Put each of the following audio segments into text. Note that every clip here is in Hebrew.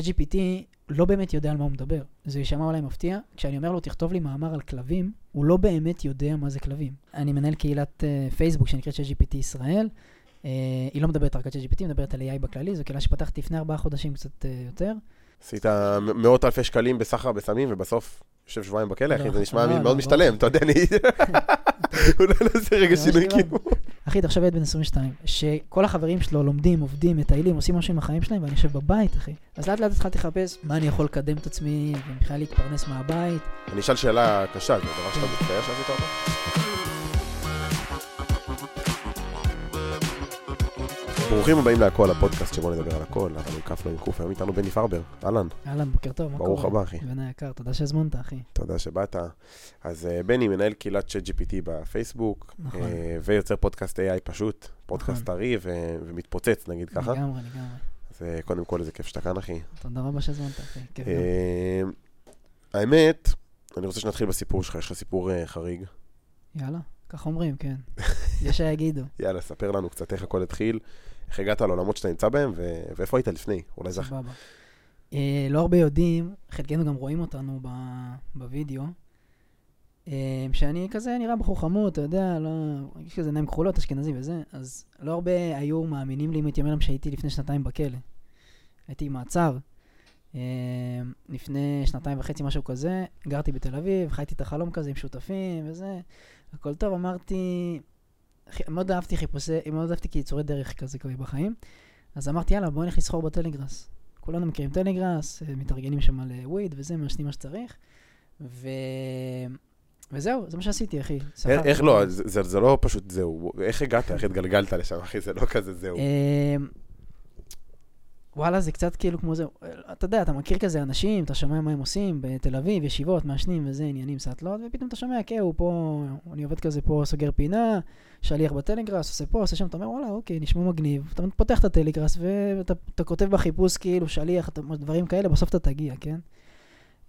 צ'אט GPT לא באמת יודע על מה הוא מדבר. זה יישמע אולי מפתיע. כשאני אומר לו, תכתוב לי מאמר על כלבים, הוא לא באמת יודע מה זה כלבים. אני מנהל קהילת uh, פייסבוק שנקראת צ'אט GPT ישראל. Uh, היא לא מדברת רק על צ'אט GPT, היא מדברת על AI בכללי, זו קהילה שפתחתי לפני ארבעה חודשים, קצת uh, יותר. עשית מאות אלפי שקלים בסחר בסמים, ובסוף יושב שבועיים בכלא, אחי, לא, זה נשמע לא, מאוד לא, משתלם, אתה יודע, אני... אולי נעשה רגע שינוי כאילו. כיוון. אחי, תחשוב ילד בן 22, שכל החברים שלו לומדים, עובדים, מטיילים, עושים משהו עם החיים שלהם, ואני יושב בבית, אחי. אז לאט לאט התחלתי לחפש מה אני יכול לקדם את עצמי, ובכלל להתפרנס מהבית. אני אשאל שאלה קשה, זה דבר שאתה מצטער שעשית אותו? ברוכים הבאים להכל, הפודקאסט שבו נדבר על הכל, אבל עם כף לא עם קוף, היום איתנו בני פרבר, אהלן, אהלן, בוקר טוב, מה קורה? ברוך הבא אחי, בן היקר, תודה שהזמנת, אחי. תודה שבאת. אז אה, בני מנהל קהילת צ'אט GPT בפייסבוק, נכון. אה, ויוצר פודקאסט AI פשוט, פודקאסט נכון. טרי ו- ומתפוצץ נגיד ככה, לגמרי, לגמרי. אז אה, קודם כל איזה כיף שאתה כאן אחי. תודה רבה שהזמנת, אחי. כיף גם. האמת, אני רוצה שנתחיל בסיפור שלך, יש לך סיפור חריג. יאללה, כך אומרים, כן. יש שיגידו. יאללה, ספר לנו קצת איך הכל התחיל, איך הגעת לעולמות שאתה נמצא בהם, ו- ואיפה היית לפני, אולי זה... סבבה. אה, לא הרבה יודעים, חלקנו גם רואים אותנו ב- בווידאו, אה, שאני כזה נראה בחור חמוד, אתה יודע, לא, יש כזה עיניים כחולות, אשכנזי וזה, אז לא הרבה היו מאמינים לי אם הייתי אומר להם שהייתי לפני שנתיים בכלא. הייתי מעצר. אה, לפני שנתיים וחצי, משהו כזה, גרתי בתל אביב, חייתי את החלום כזה עם שותפים וזה, הכל טוב, אמרתי, מאוד אהבתי חיפושי, מאוד אהבתי קיצורי דרך כזה כזה בחיים, אז אמרתי, יאללה, בוא נלך לסחור בטלגראס. כולנו מכירים טלגראס, אה, מתארגנים שם על אה, וויד וזה, מעשנים מה שצריך. ו... וזהו, זה מה שעשיתי, אחי. איך- שכרתי. איך לא, זה לא פשוט זהו, איך הגעת, איך התגלגלת לשם, אחי, זה לא כזה זהו. וואלה, זה קצת כאילו כמו זה, אתה יודע, אתה מכיר כזה אנשים, אתה שומע מה הם עושים בתל אביב, ישיבות, מעשנים וזה, עניינים, סאטלות, ופתאום אתה שומע, כן, הוא פה, אני עובד כזה פה, סוגר פינה, שליח בטלגראס, עושה פה, עושה שם, אתה אומר, וואלה, אוקיי, נשמע מגניב. אתה פותח את הטלגראס ואתה אתה כותב בחיפוש כאילו שליח, אתה- דברים כאלה, בסוף אתה תגיע, כן?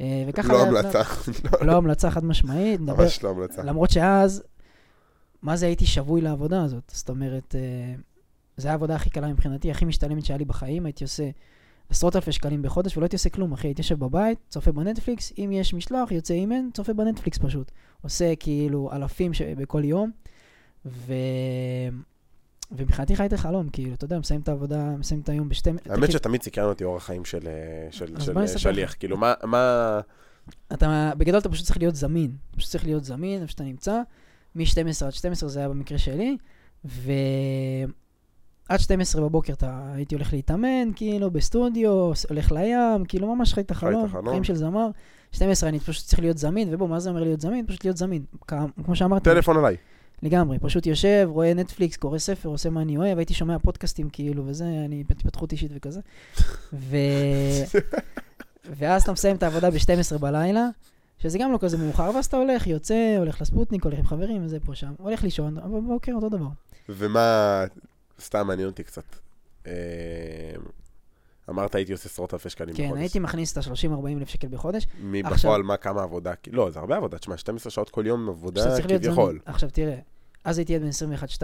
אה, וככה... לא המלצה, לאט- לא המלצה חד משמעית, ממש לא המלצה. למרות שאז, מה זה הייתי שבוי לעבודה הזאת? זאת אומרת, אה, הייתה העבודה הכי קלה מבחינתי, הכי משתלמת שהיה לי בחיים, הייתי עושה עשרות אלפי שקלים בחודש ולא הייתי עושה כלום, אחי, הייתי יושב בבית, צופה בנטפליקס, אם יש משלוח, יוצא אימן, צופה בנטפליקס פשוט. עושה כאילו אלפים ש... בכל יום, ו... ומבחינתי חייתי חלום, כאילו, אתה יודע, מסיים את העבודה, מסיים את היום בשתי... האמת שתמיד סיקרן אותי אורח חיים של אה, של- של אה. שליח, כאילו, מה- מה... אתה, בגדול אתה פשוט צריך להיות זמין. פשוט צריך להיות זמין איפה שאתה נמצא. מ-12 עד 12 זה היה במקרה שלי, ועד 12 בבוקר אתה הייתי הולך להתאמן, כאילו, בסטודיו, הולך לים, כאילו, ממש חי את החלום. חיים של זמר. 12 אני פשוט צריך להיות זמין, ובוא, מה זה אומר להיות זמין? פשוט להיות זמין. כמו שאמרתי, טלפון עליי. לגמרי, פשוט יושב, רואה נטפליקס, קורא ספר, עושה מה אני אוהב, הייתי שומע פודקאסטים כאילו, וזה, אני התפתחות אישית וכזה. ו... ואז אתה מסיים את העבודה ב-12 בלילה, שזה גם לא כזה מאוחר, ואז אתה הולך, יוצא, הולך לספוטניק, הולך עם חברים, וזה פה שם, הולך לישון, אבל בבוקר אותו דבר. ומה... סתם מעניין אותי קצת. אה, אמרת הייתי עושה עשרות אלפי שקלים כן, בחודש. הייתי מכניס את ה-30-40 אלף שקל בחודש. מי עכשיו- מה, כמה עבודה? לא, זה הרבה עבודה. תשמע, 12 שעות כל יום עבודה. כביכול. עכשיו תראה, אז הייתי ילד בן 21-2,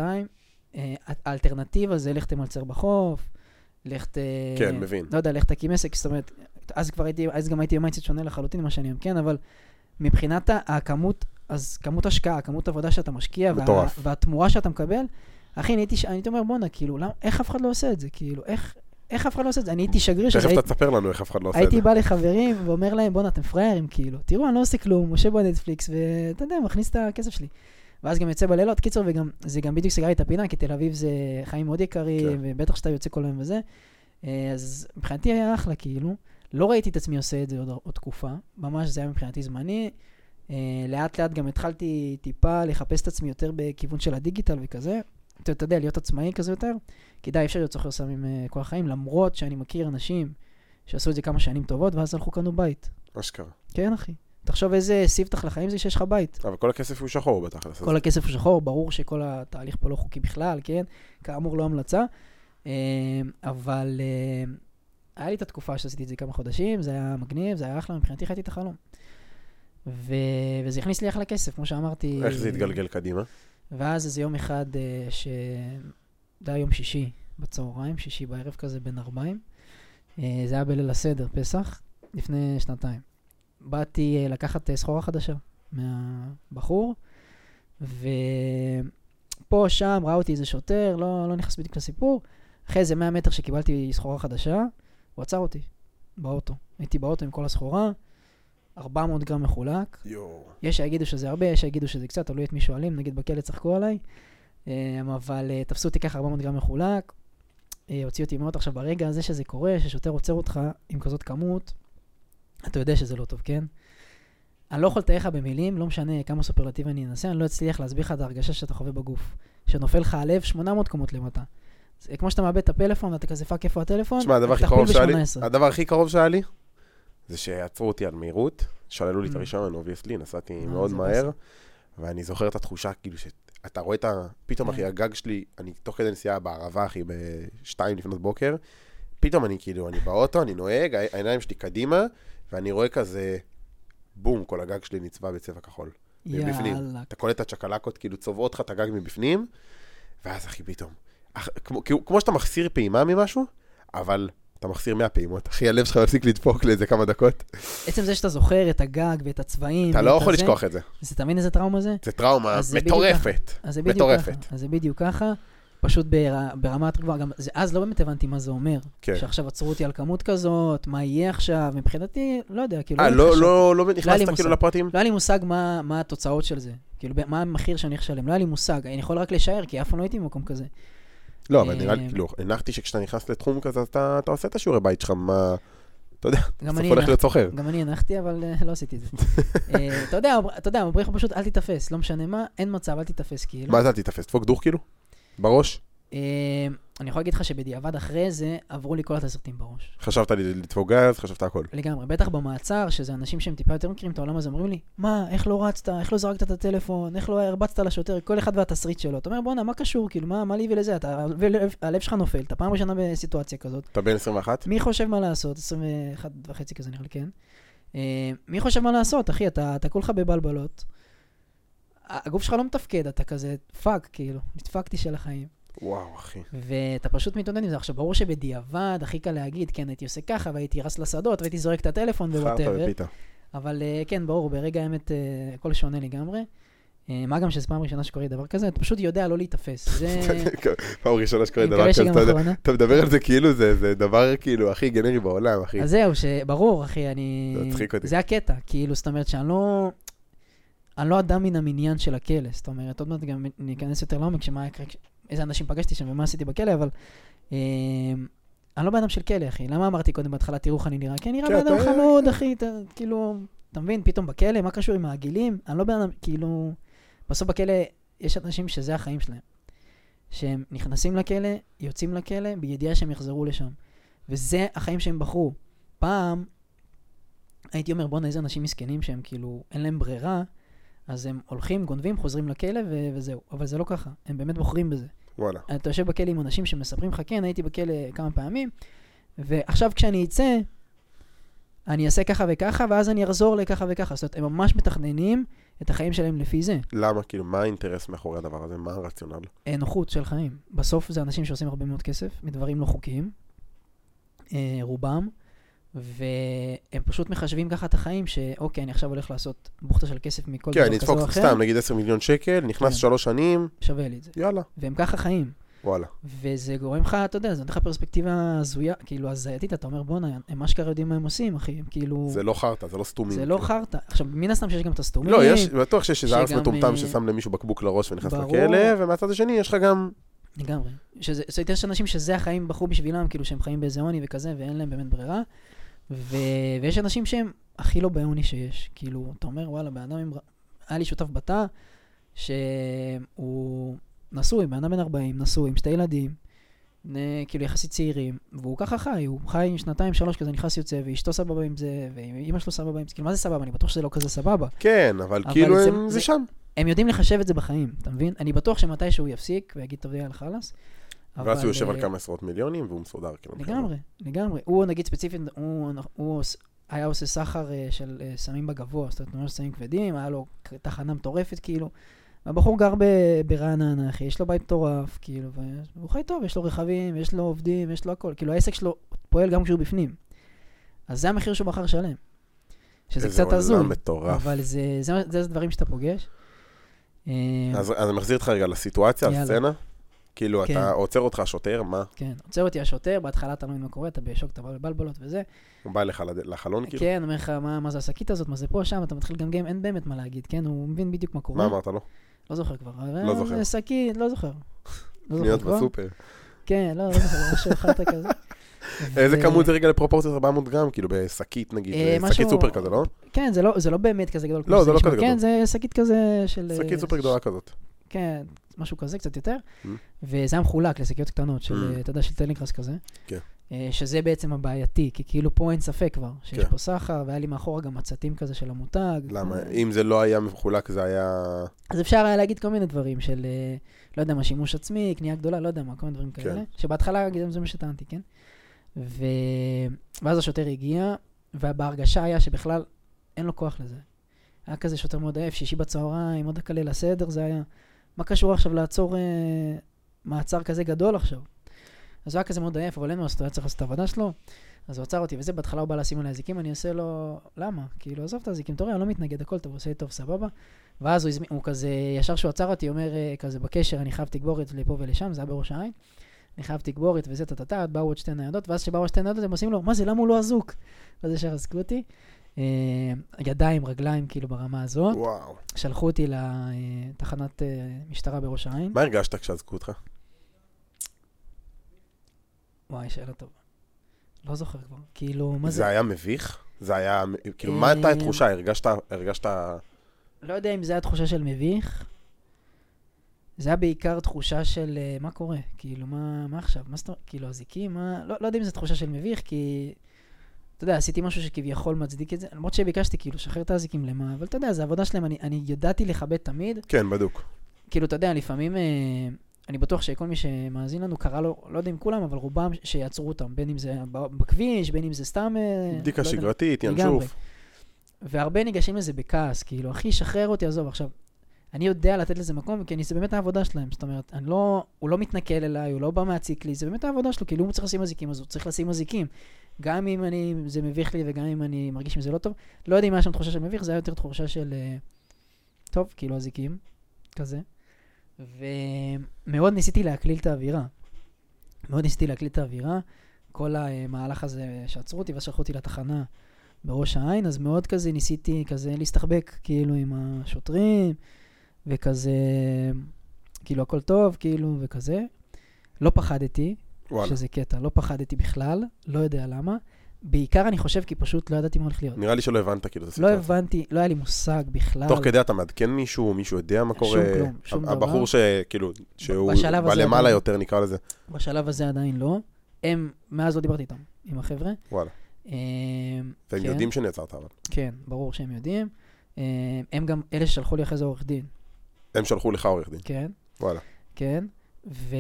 אה, האלטרנטיבה זה לך תמלצר בחוף, לך ת... כן, מבין. לא יודע, לך תקים עסק, זאת אומרת, אז כבר הייתי, אז גם הייתי ב mindset שונה לחלוטין ממה שאני היום, כן, אבל מבחינת הכמות, אז כמות השקעה, כמות עבודה שאתה משקיע, וה. והתמורה שאתה מקבל, אחי, אני הייתי, אני הייתי אומר, בואנה, כאילו, למה, איך אף אחד לא עושה את זה? כאילו, איך, איך אף אחד לא עושה את זה? אני הייתי שגריר שזה, תכף הייתי, אתה תספר לנו איך אף אחד לא עושה את הייתי זה. בא לחברים ואומר להם, בואנה, אתם פראיירים, כאילו, תראו, אני לא עושה כלום, יושב בנטפליקס, ואתה יודע, מכניס את הכסף שלי. ואז גם יוצא בלילות, קיצור, וגם, זה גם בדיוק סגר לי את הפינה, כי תל אביב זה חיים מאוד יקרים, כן. ובטח שאתה יוצא כל היום וזה. אה, אז מבחינתי היה אחלה, כאילו. לא ראיתי את עצמי עושה את זה עוד, עוד תקופה, ממש זה היה מבחינתי זמני. אה, לאט לאט גם התחלתי טיפה לחפש את עצמי יותר בכיוון של הדיגיטל וכזה. אתה, יודע, להיות עצמאי כזה יותר, כי די אפשר להיות סוחר סמים אה, כל החיים, למרות שאני מכיר אנשים שעשו את זה כמה שנים טובות, ואז הלכו קנו בית. אשכרה. כן, אחי. תחשוב איזה ספתח לחיים זה שיש לך בית. אבל כל הכסף הוא שחור בתכלס. כל הכסף הוא שחור, ברור שכל התהליך פה לא חוקי בכלל, כן? כאמור, לא המלצה. אה, אבל אה, היה לי את התקופה שעשיתי את זה כמה חודשים, זה היה מגניב, זה היה אחלה, מבחינתי חייתי את החלום. ו... וזה הכניס לי אחלה כסף, כמו שאמרתי. איך זה התגלגל קדימה? ואז איזה יום אחד, אה, ש... זה היה יום שישי בצהריים, שישי בערב כזה בין ארבעים. אה, זה היה בליל הסדר, פסח, לפני שנתיים. באתי אה, לקחת אה, סחורה חדשה מהבחור, ופה, שם, ראה אותי איזה שוטר, לא, לא נכנס בדיוק לסיפור. אחרי איזה 100 מטר שקיבלתי סחורה חדשה, הוא עצר אותי באוטו. הייתי באוטו עם כל הסחורה, 400 גרם מחולק. יואו. יש שיגידו שזה הרבה, יש שיגידו שזה קצת, תלוי את מי שואלים, נגיד בכלא צחקו עליי. אה, אבל אה, תפסו אותי ככה 400 גרם מחולק, אה, הוציאו אותי מאוד. עכשיו, ברגע הזה שזה קורה, ששוטר עוצר אותך עם כזאת כמות, אתה יודע שזה לא טוב, כן? אני לא יכול לתאר לך במילים, לא משנה כמה סופרלטיב אני אנסה, אני לא אצליח להסביר לך את ההרגשה שאתה חווה בגוף. שנופל לך הלב 800 קומות למטה. זה כמו שאתה מאבד את הפלאפון, ואתה כזה fuck איפה הטלפון, תשמע, הדבר הכי קרוב שהיה לי, ב-18. הדבר הכי קרוב שהיה לי, זה שעצרו אותי על מהירות, שללו לי את Mm. הרישיון, obviously, נסעתי אה, מאוד מהר. ואני זוכר את התחושה, כאילו, שאתה רואה את ה... פתאום, כן. אחי, הגג שלי, אני תוך כדי נסיעה בערבה, אחי, בשתיים לפנות בוקר, פתאום אני כאילו, אני באוטו, אני נוהג, הע- העיניים שלי קדימה, ואני רואה כזה, בום, כל הגג שלי נצבע בצבע כחול. מבפנים. אתה קולט את הצ'קלקות, כאילו צובעות לך את הגג מבפנים, ואז אחי פתאום, אח, כמו, כאילו, כמו שאתה מחסיר פעימה ממשהו, אבל אתה מחסיר 100 פעימות, אחי הלב שלך מפסיק לדפוק לאיזה כמה דקות, עצם זה שאתה זוכר את הגג ואת הצבעים, אתה לא יכול לשכוח את זה, אתה מבין איזה טראומה זה? זה טראומה מטורפת, מטורפת. אז זה בדיוק ככה. פשוט בר, ברמת כבר, גם זה, אז לא באמת הבנתי מה זה אומר. כן. שעכשיו עצרו אותי על כמות כזאת, מה יהיה עכשיו, מבחינתי, לא יודע, כאילו... אה, לא. לא, לא לי נכנסת מושג. כאילו לפרטים? לא היה לי מושג מה, מה התוצאות של זה. כאילו, מה המחיר שאני הולך לשלם. לא היה לי מושג. אני יכול רק לשער, כי אף פעם לא הייתי במקום כזה. לא, אבל נראה לי, אה, כאילו, הנחתי שכשאתה נכנס לתחום כזה, אז אתה אתה עושה את השיעורי בית שלך, מה... אתה יודע, בסוף הולך. להיות סוחר. גם אני הנחתי, אבל אה, לא עשיתי את זה. אה, אתה יודע, אתה יודע, אומרים לך פשוט, אל תיתפס, לא משנה מה, אין מצב, אל תיתפס, כאילו. מה זה אל תיתפס? דפוק דוך כאילו? בראש? אני יכול להגיד לך שבדיעבד אחרי זה, עברו לי כל התסריטים בראש. חשבת לדפוק גז, חשבת הכל. לגמרי, בטח במעצר, שזה אנשים שהם טיפה יותר מכירים את העולם הזה, אומרים לי, מה, איך לא רצת, איך לא זרקת את הטלפון, איך לא הרבצת לשוטר, כל אחד והתסריט שלו. אתה אומר, בואנה, מה קשור, כאילו, מה, מה לי ולזה, אתה, הלב, הלב שלך נופל, אתה פעם ראשונה בסיטואציה כזאת. אתה בן 21? מי חושב מה לעשות? 21 וחצי כזה נראה לי, כן. אה, מי חושב מה לעשות, אחי, אתה, אתה כולך בבלבלות. הגוף שלך לא מתפקד, אתה כזה, fuck, כאילו, נדפקתי של החיים. וואו, אחי. ואתה פשוט מתמודד עם זה. עכשיו, ברור שבדיעבד, הכי קל להגיד, כן, הייתי עושה ככה, והייתי רץ לשדות, והייתי זורק את הטלפון חרטא ו whatever. ופיתה. אבל אה, כן, ברור, ברגע האמת אה, הכל שונה לגמרי. אה, מה גם שזו פעם ראשונה שקורה דבר כזה, אתה פשוט יודע לא להיתפס. זה... פעם ראשונה שקורה דבר כזה, אתה מדבר על זה כאילו זה דבר כאילו הכי גנרי בעולם, אחי. אז זהו, שברור, אחי, אני... זה מצחיק אותי. זה הקטע, כאילו, זאת אומרת שאני לא... אני לא אדם מן המניין של הכלא, זאת אומרת, עוד מעט גם ניכנס יותר לעומק, שמה יקרה, איזה אנשים פגשתי שם ומה עשיתי בכלא, אבל... אה, אני לא בן אדם של כלא, אחי. למה אמרתי קודם בהתחלה, תראו איך אני נראה? כי אני נראה כן, בן אדם חמוד, אחי, אתה, כאילו... אתה מבין, פתאום בכלא, מה קשור עם העגילים? אני לא בן אדם, כאילו... בסוף בכלא יש אנשים שזה החיים שלהם. שהם נכנסים לכלא, יוצאים לכלא, בידיעה שהם יחזרו לשם. וזה החיים שהם בחרו. פעם, הייתי אומר, בואנה, איזה אנשים מסכנים שהם כאילו, אין להם ברירה, אז הם הולכים, גונבים, חוזרים לכלא ו- וזהו. אבל זה לא ככה, הם באמת בוחרים בזה. וואלה. אתה יושב בכלא עם אנשים שמספרים לך, כן, הייתי בכלא כמה פעמים, ועכשיו כשאני אצא, אני אעשה ככה וככה, ואז אני אחזור לככה וככה. זאת אומרת, הם ממש מתכננים את החיים שלהם לפי זה. למה? כאילו, מה האינטרס מאחורי הדבר הזה? מה הרציונל? אה, נוחות של חיים. בסוף זה אנשים שעושים הרבה מאוד כסף מדברים לא חוקיים, אה, רובם, והם פשוט מחשבים ככה את החיים, שאוקיי, אני עכשיו הולך לעשות בוכטה של כסף מכל כן, דבר כזה או אחר, סתם, נגיד 10 מיליון שקל, נכנס כן. שלוש שנים, שווה לי את זה. יאללה, והם ככה חיים. וואלה. וזה גורם לך, אתה יודע, זה נותן לך פרספקטיבה הזויה, כאילו הזייתית, אתה אומר, בואנה, הם אשכרה יודעים מה הם עושים, אחי, הם כאילו... זה לא חרטא, זה לא סתומים. זה לא. חרטא. עכשיו, מן הסתם שיש גם את הסתומים. לא, יש, בטוח שיש איזה ארס שגם, מטומטם אה, ששם למישהו בקבוק לראש ונכנס. לכלא, ומהצד השני יש לך גם... לגמרי. שזה, זאת אומרת, יש אנשים שזה החיים בחרו בשבילם, כאילו שהם חיים באיזה עוני וכזה, ואין להם באמת ברירה. ו... ויש אנשים שהם הכי לא בעוני שיש. כאילו, אתה אומר, וואלה, בן אדם עם... היה לי שותף בתא, שהוא נשוי, בן אדם בן 40, נשוי, עם שתי ילדים, בני, כאילו יחסית צעירים, והוא ככה חי, הוא חי שנתיים, שלוש כזה, נכנס יוצא, ואשתו סבבה עם זה, ואימא שלו סבבה עם זה, כאילו, מה זה סבבה? אני בטוח שזה לא כזה סבבה. כן, אבל אבל כאילו זה- הם- זה זה- שם. הם יודעים לחשב את זה בחיים, אתה מבין? אני בטוח שמתישהו יפסיק ויגיד, טוב, יאללה, חלאס. ואז הוא יושב אה, על כמה עשרות מיליונים והוא מסודר. כאילו, לגמרי, לגמרי. הוא נגיד ספציפית, הוא, הוא היה עושה סחר אה, של אה, סמים בגבוה, זאת אומרת, ממש סמים כבדים, היה לו תחנה מטורפת כאילו, והבחור גר ברעננה, אחי, יש לו בית מטורף, כאילו, והוא חי טוב, יש לו רכבים, יש לו עובדים, יש לו הכל, כאילו העסק שלו פועל גם כשהוא בפנים. אז זה המחיר שהוא בחר לשלם. שזה איזה קצת הזוי, עולם מטורף. אבל זה, זה, זה, זה דברים שאתה פוגש. אה, אז אז אני מחזיר אותך רגע לסיטואציה. לסצנה. כאילו, כן. אתה עוצר אותך שוטר, מה? כן, עוצר אותי השוטר, בהתחלה אתה לא מבין מה קורה, אתה בשוק, אתה בא בבלבלות וזה. הוא בא לד- לחלון, כאילו? כן, אומר לך, מה, מה זה השקית הזאת, מה זה פה, שם, אתה מתחיל לגמגם, אין באמת מה להגיד, כן? הוא מבין בדיוק מה קורה. מה אמרת לו? לא זוכר כבר. לא אה, זוכר. שקית, לא זוכר. לא קניות כבר. בסופר. כן, לא, לא זוכר, משהו אחד כזה. איזה כמות זה רגע לפרופורציות 400 גרם, כאילו בשקית נגיד, אה, אה, שקית סופר כזה, לא? כן, זה לא, לא באמת כזה גדול. לא, זה לא. כזה כן, גדול. זה שקית כזה של... שקית סופר גדולה כזאת. כן, משהו כזה, קצת יותר. Mm. וזה היה מחולק לשקיות קטנות, של, Mm. אתה יודע, של טלגראס כזה. כן. אה, שזה בעצם הבעייתי, כי כאילו פה אין ספק כבר, שיש כן. פה סחר, והיה לי מאחורה גם מצתים כזה של המותג. למה? אה, אם זה לא היה מחולק, זה היה... אז אפשר היה להגיד כל מיני דברים של, אה, לא יודע מה, שימוש עצמי, קנייה גדולה, לא יודע מה, כל מיני דברים כן. כאלה. שבהתחלה גם זה מה שטענתי, כן? ו... ואז השוטר הגיע, ובהרגשה היה שבכלל אין לו כוח לזה. היה כזה שוטר מאוד עייף, שישי בצהריים, עוד דקה ליל הסדר, זה היה... מה קשור עכשיו לעצור אה, מעצר כזה גדול עכשיו? אז הוא היה כזה מאוד עייף, אבל אין מה לעשות, הוא היה צריך לעשות את העבודה שלו. אז הוא עצר אותי, וזה, בהתחלה הוא בא לשים עלי אזיקים, אני עושה לו, למה? כאילו, עזוב את האזיקים, אתה אני לא מתנגד, הכל טוב, עושה לי טוב, סבבה. ואז הוא, הזמין, הוא כזה, ישר שהוא עצר אותי, אומר אה, כזה בקשר, אני חייב תגבורת לפה ולשם, זה היה בראש העין. אני חייב תגבורת וזה, טה-טה-טה, באו עוד שתי ניידות, ואז כשבאו עוד שתי ניידות, הם עושים לו, מה זה, למה הוא לא אזוק? ואז ישר עסקו אותי. אה, ידיים, רגליים, כאילו ברמה הזאת. וואו. שלחו אותי לתחנת אה, משטרה בראש העין. מה הרגשת כשאזקו אותך? וואי, שאלה טובה. לא זוכר כבר. כאילו, מה זה? זה היה מביך? זה היה... כאילו, מה הייתה אה, התחושה? הרגשת... הרגשת... לא יודע אם זו הייתה תחושה של מביך. זה היה בעיקר תחושה של מה קורה, כאילו, מה, מה עכשיו? מה זאת אומרת? כאילו, אזיקים, מה... לא, לא יודע אם זו תחושה של מביך, כי... אתה יודע, עשיתי משהו שכביכול מצדיק את זה, למרות שביקשתי, כאילו, שחרר את האזיקים למה, אבל אתה יודע, זו עבודה שלהם, אני, אני ידעתי לכבד תמיד. כן, בדוק. כאילו, אתה יודע, לפעמים, אה, אני בטוח שכל מי שמאזין לנו קרא לו, לא יודע אם כולם, אבל רובם שיעצרו אותם, בין אם זה בכביש, בין אם זה סתם... אה, בדיקה לא. שגרתית. ינשוף. והרבה ניגשים לזה בכעס, כאילו, אחי, שחרר אותי, עזוב. עכשיו, אני יודע לתת לזה מקום, כי אני, זה באמת העבודה שלהם. זאת אומרת, אני לא, הוא לא מתנכל אליי, הוא לא בא מהציק לי, זה באמת העבודה שלו, כאילו, אם הוא צריך לשים אזיקים, אז הוא צריך לשים אזיקים. גם אם אני, זה מביך לי וגם אם אני מרגיש עם לא טוב. לא יודע אם היה שם תחושה של מביך, זה היה יותר תחושה של, אה, טוב, כאילו, אזיקים, כזה. ומאוד ניסיתי להקליל את האווירה. מאוד ניסיתי להקליל את האווירה. כל המהלך הזה שעצרו אותי, ואז שלחו אותי לתחנה בראש העין, אז מאוד כזה ניסיתי כזה להסתחבק כאילו עם השוטרים, וכזה, כאילו הכל טוב, כאילו, וכזה. לא פחדתי, וואלה. שזה קטע, לא פחדתי בכלל, לא יודע למה. בעיקר אני חושב כי פשוט לא ידעתי מה הולך להיות. נראה לי שלא הבנת כאילו את לא הסיטואציה. הבנתי, לא היה לי מושג בכלל. תוך כדי אתה מעדכן מישהו, מישהו יודע מה שום קורה? כלום, שום הבחור דבר. שכאילו, שהוא בלמעלה. יותר נקרא לזה. בשלב הזה עדיין לא. הם, מאז לא דיברתי איתם, עם החבר'ה. וואלה. אה, והם כן. יודעים שנעצרת אבל. כן, ברור שהם יודעים. אה, הם גם אלה ששלחו לי אחרי זה עורך דין. הם שלחו לך עורך דין. כן, וואלה. כן. ו...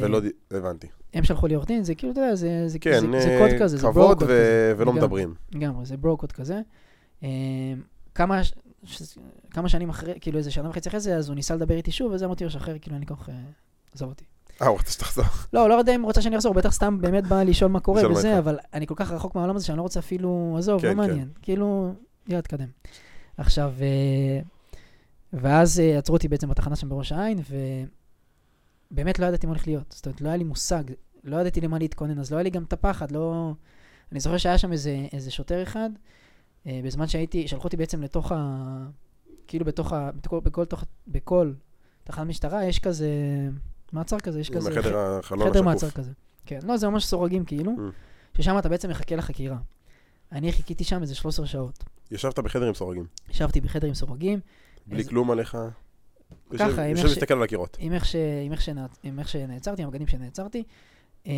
ולא הבנתי. הם שלחו לי עורך דין, זה כאילו, אתה יודע, זה, זה, כן, זה, זה אה, קוד כזה, זה כבוד ברוקוד ו- כזה. ולא לגמרי, מדברים. לגמרי, זה ברוקוד כזה. אה, כמה, ש... כמה שנים אחרי, כאילו איזה שנה וחצי אחרי זה, אז הוא ניסה לדבר איתי שוב, וזה אמרתי לו, שחרר, כאילו, אני ככה, עזוב אותי. אה, הוא רוצה שתחזור. לא, לא יודע אם הוא רוצה שאני אחזור, הוא בטח סתם באמת בא לשאול מה קורה וזה. אבל אני כל כך רחוק מהעולם הזה שאני לא רוצה אפילו, עזוב, כן, לא כן. מעניין. כאילו, יאללה, תקדם. עכשיו, אה, ואז אה, עצרו אותי בעצם בתחנה שם בראש העין, ובאמת לא ידעתי מה הולך להיות. זאת אומרת, לא היה לי מושג, לא ידעתי למה להתכונן, אז לא היה לי גם את הפחד, לא... אני זוכר שהיה שם איזה, איזה שוטר אחד, אה, בזמן שהייתי, שלחו אותי בעצם לתוך ה... כאילו בתוך ה... בכל, בכל, תוך, בכל תחנת משטרה יש כזה... מעצר כזה, יש כזה... החדר החלון חדר מעצר. כזה. כן, לא, זה ממש סורגים כאילו, Mm. ששם אתה בעצם מחכה לחקירה. אני חיכיתי שם איזה 13 שעות. ישבת בחדר עם סורגים. ישבתי בחדר עם סורגים, בלי איזה- כלום עליך. ככה, יושב- עם איך ש- מסתכל על הקירות. עם איך, ש... עם איך, שנעצ... עם איך שנעצרתי, עם הבגדים שנעצרתי. אה,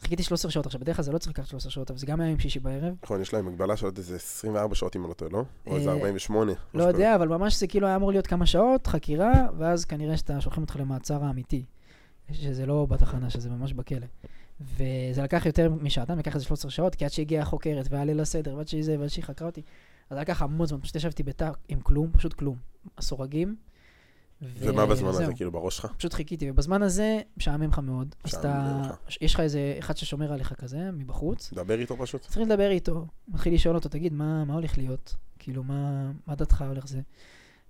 חיכיתי 13 שעות. עכשיו, בדרך כלל זה לא צריך לקחת 13 שעות, אבל זה גם היה יום שישי בערב. נכון, יש להם הגבלה של עוד איזה 24 שעות אם אני לא טועה, לא? או איזה אה, 48. לא משהו כזה. יודע, אבל ממש זה כאילו היה אמור להיות כמה שעות, חקירה, ואז כנראה שאתה שולחים אותך למעצר האמיתי. שזה לא בתחנה, שזה ממש בכלא. וזה לקח יותר משעתיים, לקח איזה 13 שעות, כי עד שהגיעה החוקרת והיה ליל הסדר, ועד שהיא זה, ועד שהיא חקרה אותי. אז לקח המון זמן, פשוט ישבתי בתא עם כלום, פשוט כלום. הסורגים, ומה בזמן הזה. כאילו, בראש שלך? פשוט חיכיתי, ובזמן הזה משעמם לך מאוד. אז אתה. יש לך איזה אחד ששומר עליך כזה, מבחוץ, דבר איתו פשוט. צריך לדבר איתו, מתחיל לשאול אותו, תגיד, מה, מה הולך להיות? כאילו, מה, מה דעתך הולך זה?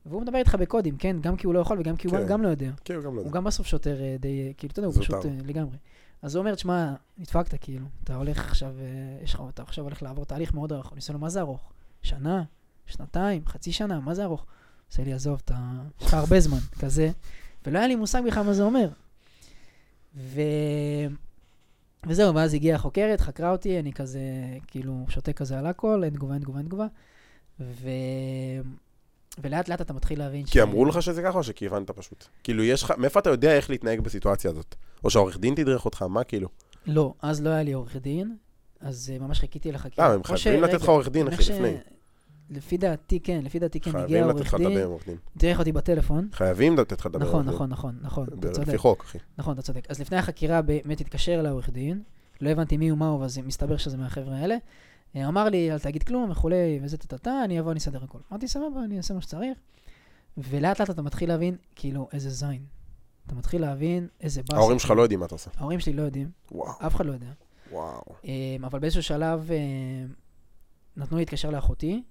והוא מדבר איתך בקודים, כן? גם כי הוא לא יכול וגם כי הוא כן. גם לא יודע. כן, הוא גם לא הוא יודע. גם בסוף שוטר אה, די, אה, כאילו, אתה יודע, הוא. פשוט אה, לגמרי. אז הוא אומר, תשמע, נדפקת, כאילו, אתה הולך עכשיו, יש לך, אתה עכשיו הולך לעבור תהליך מאוד ארוך. אני עושה לו, מה זה ארוך? שנה? שנתיים? חצי שנה? מה זה ארוך? עושה לי, עזוב, אתה, יש לך הרבה זמן, כזה. ולא היה לי מושג בכלל מה זה אומר. ו... וזהו, ואז הגיעה החוקרת, חקרה אותי, אני כזה, כאילו, שותק כזה על הכל, אין תגובה, אין תגובה, אין תגובה. ו... ולאט לאט אתה מתחיל להבין כי אמרו לך שזה ככה או שכי הבנת פשוט? כאילו, יש לך, מאיפה אתה יודע איך להתנהג בסיטואציה הזאת? או שהעורך דין תדרך אותך, מה כאילו? לא, אז לא היה לי עורך דין, אז אה, ממש חיכיתי לחקירה. למה, הם חייבים ש- לתת לך עורך דין, אחי, ש- לפני. לפי דעתי כן, לפי דעתי כן, הגיע חייבים לתת עורך לך לדבר דין, עם עורך דין. תראה אותי בטלפון. חייבים לתת לך לדבר עם נכון, עורך דין. נכון, נכון, נכון, אתה צודק. לפי חוק, אחי. נכון, אתה צודק. אז לפני החקירה באמת התקשר לעורך דין, לא הבנתי מי הוא מה הוא, אז מסתבר שזה מהחבר'ה האלה. אה, אמר לי, אל תגיד כלום וכולי, וזה טטטה, אני אבוא, אני אסדר הכל. אמרתי, סבבה, אני אעשה מה שצריך. ולאט לאט אתה מתחיל להבין, כאילו, איזה זין. אתה מתחיל להבין איזה באסה. ההורים שלך לא יודעים מה אתה עושה. ההורים שלי לא יודעים, וואו, אף אחד לא יודע. וואו. אמ, אבל באיזשהו שלב אה, נתנו להתקשר לאחותי,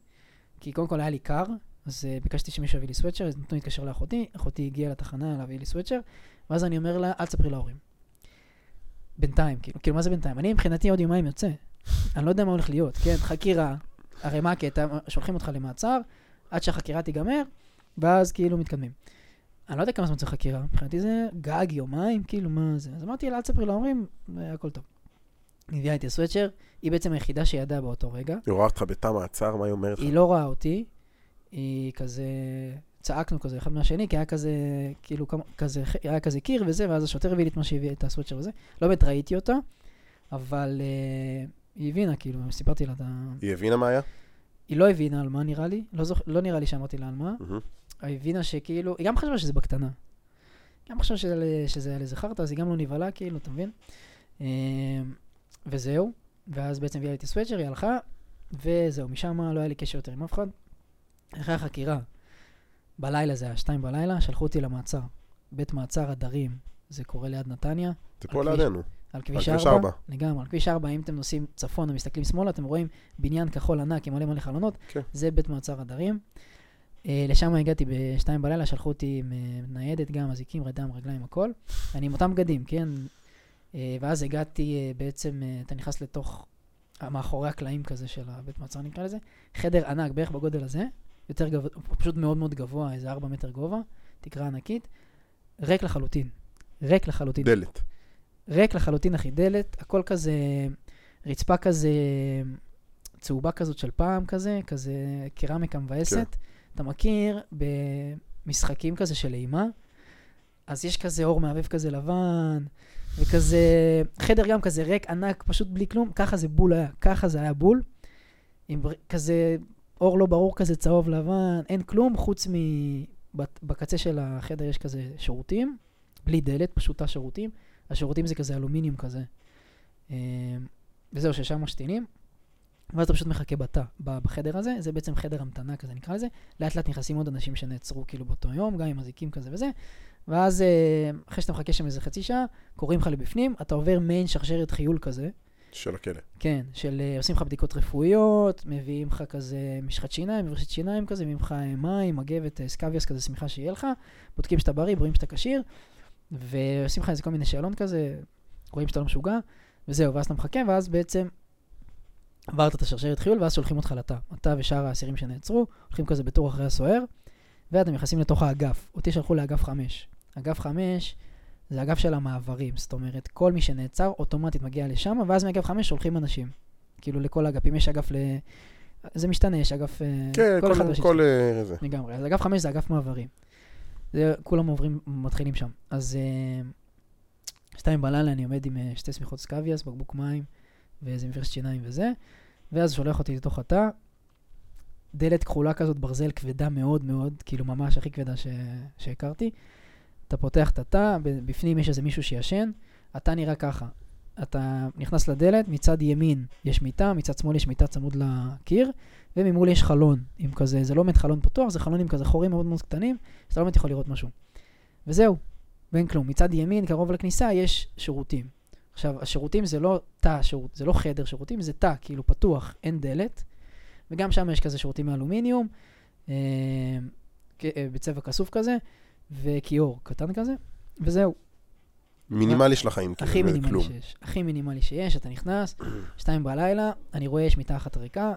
כי קודם כל היה לי קר, אז אה, ביקשתי שמישהו יביא לי סוואצ'ר, אז נתנו להתקשר לאחותי, אחותי הגיעה לתחנה להביא לי סוואצ'ר, ואז אני אומר לה, אל תספרי להורים. בינתיים, כאילו, כאילו, מה זה בינתיים? אני מבחינתי עוד יומיים יוצא. אני לא יודע מה הולך להיות, כן? חקירה, הרי מה הקטע? שולחים אותך למעצר, עד שהחקירה תיגמר, ואז כאילו מתקדמים. אני לא יודע כמה זמן צריך חקירה, מבחינתי זה גג, יומיים, כאילו, מה זה? אז אמרתי לה, אל תספרי להורים, הכל טוב. היא הביאה איתי סוואצ'ר, היא בעצם היחידה שידעה באותו רגע. היא רואה אותך בתא מעצר, מה היא אומרת לך? היא לא רואה אותי, היא כזה, צעקנו כזה אחד מהשני, כי היה כזה, כאילו, כזה, היה כזה קיר וזה, ואז השוטר הביא לי את מה שהביא, את הסוואצ'ר וזה. לא באמת ראיתי אותה, אבל uh, היא הבינה, כאילו, סיפרתי לה את ה... היא הבינה מה היה? היא לא הבינה על מה נראה לי, לא, זוכ... לא נראה לי שאמרתי לה על מה, מהמם. היא הבינה שכאילו, היא גם חשבה שזה בקטנה. היא גם חשבה שזה, שזה היה לזה חרטא, אז היא גם לא נבהלה, כאילו, אתה מבין? וזהו, ואז בעצם הביאה לי את הסוואצ'ר, היא הלכה, וזהו, משם לא היה לי קשר יותר עם אף אחד. אחרי החקירה, בלילה זה היה שתיים בלילה, שלחו אותי למעצר. בית מעצר הדרים, זה קורה ליד נתניה, זה פה. לידינו. על כביש כביש 4. ארבע. לגמרי, על כביש 4, אם אתם נוסעים צפונה, מסתכלים שמאלה, אתם רואים בניין כחול ענק עם מלא מלא חלונות, כן. זה בית מעצר הדרים. אה, לשם הגעתי בשתיים בלילה, שלחו אותי עם אה, ניידת גם, אזיקים, רדם, רגליים, הכל. אני עם אותם בגדים, כן? אה, ואז הגעתי אה, בעצם, אה, אתה נכנס לתוך, אה, מאחורי הקלעים כזה של הבית מעצר נקרא לזה, חדר ענק, בערך בגודל הזה, יותר גבוה, פשוט מאוד מאוד גבוה, איזה 4 מטר גובה, תקרה ענקית, ריק לחלוטין. ריק לחלוטין. דלת. ריק לחלוטין, אחי, דלת, הכל כזה, רצפה כזה, צהובה כזאת של פעם כזה, כזה קרמיקה מבאסת. כן. אתה מכיר במשחקים כזה של אימה, אז יש כזה אור מעבב כזה לבן, וכזה, חדר גם כזה ריק, ענק, פשוט בלי כלום, ככה זה בול היה, ככה זה היה בול, עם כזה אור לא ברור כזה צהוב לבן, אין כלום, חוץ מ... בת- בקצה של החדר יש כזה שירותים, בלי דלת, פשוט תא שירותים. השירותים זה כזה אלומיניום כזה. אה, וזהו, ששם משתינים. ואז אתה פשוט מחכה בתא, בחדר הזה, זה בעצם חדר המתנה כזה נקרא לזה. לאט לאט נכנסים עוד אנשים שנעצרו כאילו באותו יום, גם עם אזיקים כזה וזה. ואז אה, אחרי שאתה מחכה שם איזה חצי שעה, קוראים לך לבפנים, אתה עובר מעין שרשרת חיול כזה, של הכלא. כן, של אה, עושים לך בדיקות רפואיות, מביאים לך כזה משחת שיניים, מברשת שיניים כזה, מביאים לך אה, מים, מגבת, סקביוס כזה, שמיכה שיהיה לך, בודקים שאתה בריא, רואים שאתה כשיר, ועושים לך איזה כל מיני שאלון כזה, רואים שאתה לא משוגע, וזהו, ואז אתה מחכה, ואז בעצם עברת את השרשרת חיול, ואז שולחים אותך לתא. אתה ושאר האסירים שנעצרו, הולכים כזה בתור אחרי הסוהר, ואתם נכנסים לתוך האגף. אותי שלחו לאגף 5. אגף 5 זה אגף של המעברים, זאת אומרת, כל מי שנעצר אוטומטית מגיע לשם, ואז מאגף 5 שולחים אנשים. כאילו לכל האגפים, יש אגף ל... זה משתנה, יש אגף... אה, כן, כל כל-. כל אה, זה. לגמרי. אז אגף 5 זה אגף מעברים. זה, כולם עוברים, מתחילים שם. אז אה, שתיים בלילה אני עומד עם שתי שמיכות סקוויאס, בקבוק מים ואיזה מברשת שיניים וזה, ואז שולח אותי לתוך התא. דלת כחולה כזאת, ברזל כבדה מאוד מאוד, כאילו ממש הכי כבדה ש... שהכרתי. אתה פותח את התא, בפנים יש איזה מישהו שישן, התא נראה ככה. אתה נכנס לדלת, מצד ימין יש מיטה, מצד שמאל יש מיטה צמוד לקיר, וממול יש חלון, עם כזה, זה לא באמת חלון פתוח, זה חלון עם כזה חורים מאוד מאוד קטנים, אז אתה לא באמת יכול לראות משהו. וזהו, ואין כלום. מצד ימין, קרוב לכניסה, יש שירותים. עכשיו, השירותים זה לא תא שירות, זה לא חדר שירותים, זה תא, כאילו פתוח, אין דלת, וגם שם יש כזה שירותים מאלומיניום, אה, אה, בצבע כסוף כזה, וכיור קטן כזה, וזהו. מינימלי של החיים, הכי כאילו, מינימלי כלום. שיש. הכי מינימלי שיש, אתה נכנס, שתיים בלילה, אני רואה יש מיטה אחת ריקה,